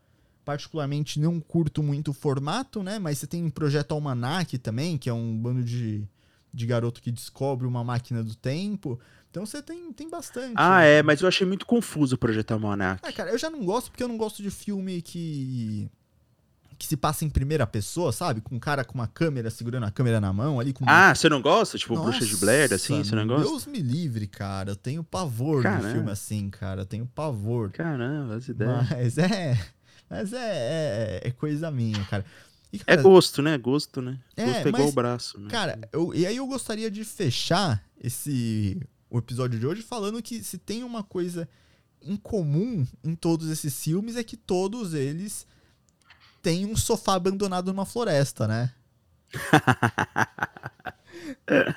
Particularmente não curto muito o formato, né? Mas você tem um Projeto Almanac também, que é um bando de, de garoto que descobre uma máquina do tempo. Então você tem, tem bastante. Ah, né? é, mas eu achei muito confuso o Projeto Almanac. Ah, cara, eu já não gosto porque eu não gosto de filme que que se passa em primeira pessoa, sabe? Com um cara com uma câmera, segurando a câmera na mão ali. Com... Ah, você não gosta? Tipo, Nossa, Bruxa de Blair, assim? Você não gosta? Deus me livre, cara. Eu tenho pavor Caramba. de filme assim, cara. Eu tenho pavor. Caramba, as ideias. Mas é. Mas é, é, é coisa minha, cara. E, é cara. é gosto, né? Gosto, né? É, gosto é igual o braço. Né? Cara, eu, e aí eu gostaria de fechar esse o episódio de hoje falando que se tem uma coisa em comum em todos esses filmes é que todos eles têm um sofá abandonado numa floresta, né?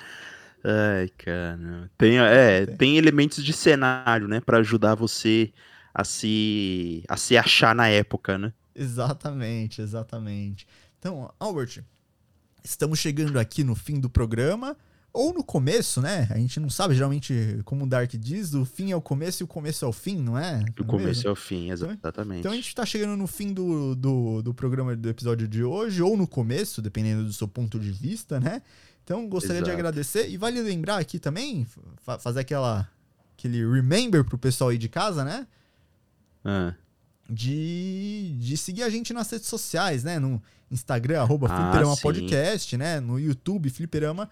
Ai, cara. Tem, é, tem elementos de cenário, né, Pra ajudar você a se a se achar na época, né? Exatamente, exatamente. Então, Albert, estamos chegando aqui no fim do programa ou no começo, né? A gente não sabe geralmente como o Dark diz, o fim é o começo e o começo é o fim, não é? O começo é o fim, Então- exatamente. Então a gente tá chegando no fim do, do, do programa do episódio de hoje, ou no começo, dependendo do seu ponto de vista, né? Então gostaria de Exato. agradecer. E vale lembrar aqui também, fa- fazer aquela, aquele remember pro pessoal aí de casa, né? Ah, de, de seguir a gente nas redes sociais, né? No Instagram, arroba Ah, Fliperama sim. Podcast, né? No YouTube, Fliperama.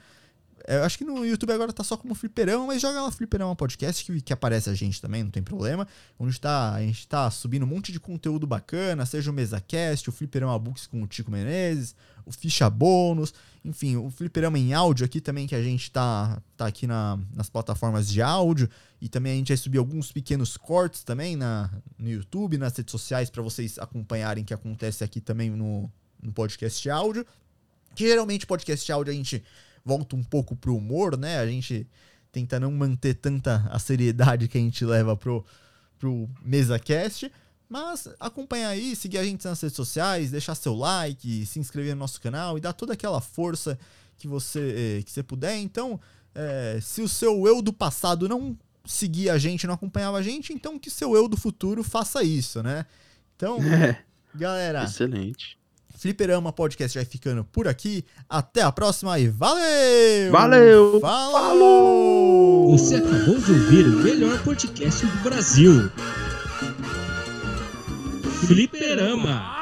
É, Eu acho que no YouTube agora tá só como Fliperama, mas joga lá Fliperama Podcast que, que aparece a gente também, não tem problema. Onde tá, a gente tá subindo um monte de conteúdo bacana, seja o MesaCast, o Fliperama Books com o Tico Menezes, o Ficha Bônus, enfim, o Fliperama em áudio aqui também, que a gente tá, tá aqui na, nas plataformas de áudio. E também a gente vai subir alguns pequenos cortes também na, no YouTube, nas redes sociais, para vocês acompanharem o que acontece aqui também no, no podcast áudio. Que geralmente podcast áudio a gente volta um pouco pro humor, né? A gente tenta não manter tanta a seriedade que a gente leva pro, pro MesaCast. Mas acompanhar aí, seguir a gente nas redes sociais, deixar seu like, se inscrever no nosso canal e dar toda aquela força que você, eh, que você puder. Então, eh, se o seu eu do passado não seguir a gente, não acompanhava a gente, então que seu eu do futuro faça isso, né? Então, É, galera, excelente. Fliperama Podcast vai ficando por aqui. Até a próxima e valeu! Valeu! Falou! Você acabou de ouvir o melhor podcast do Brasil. Fliperama.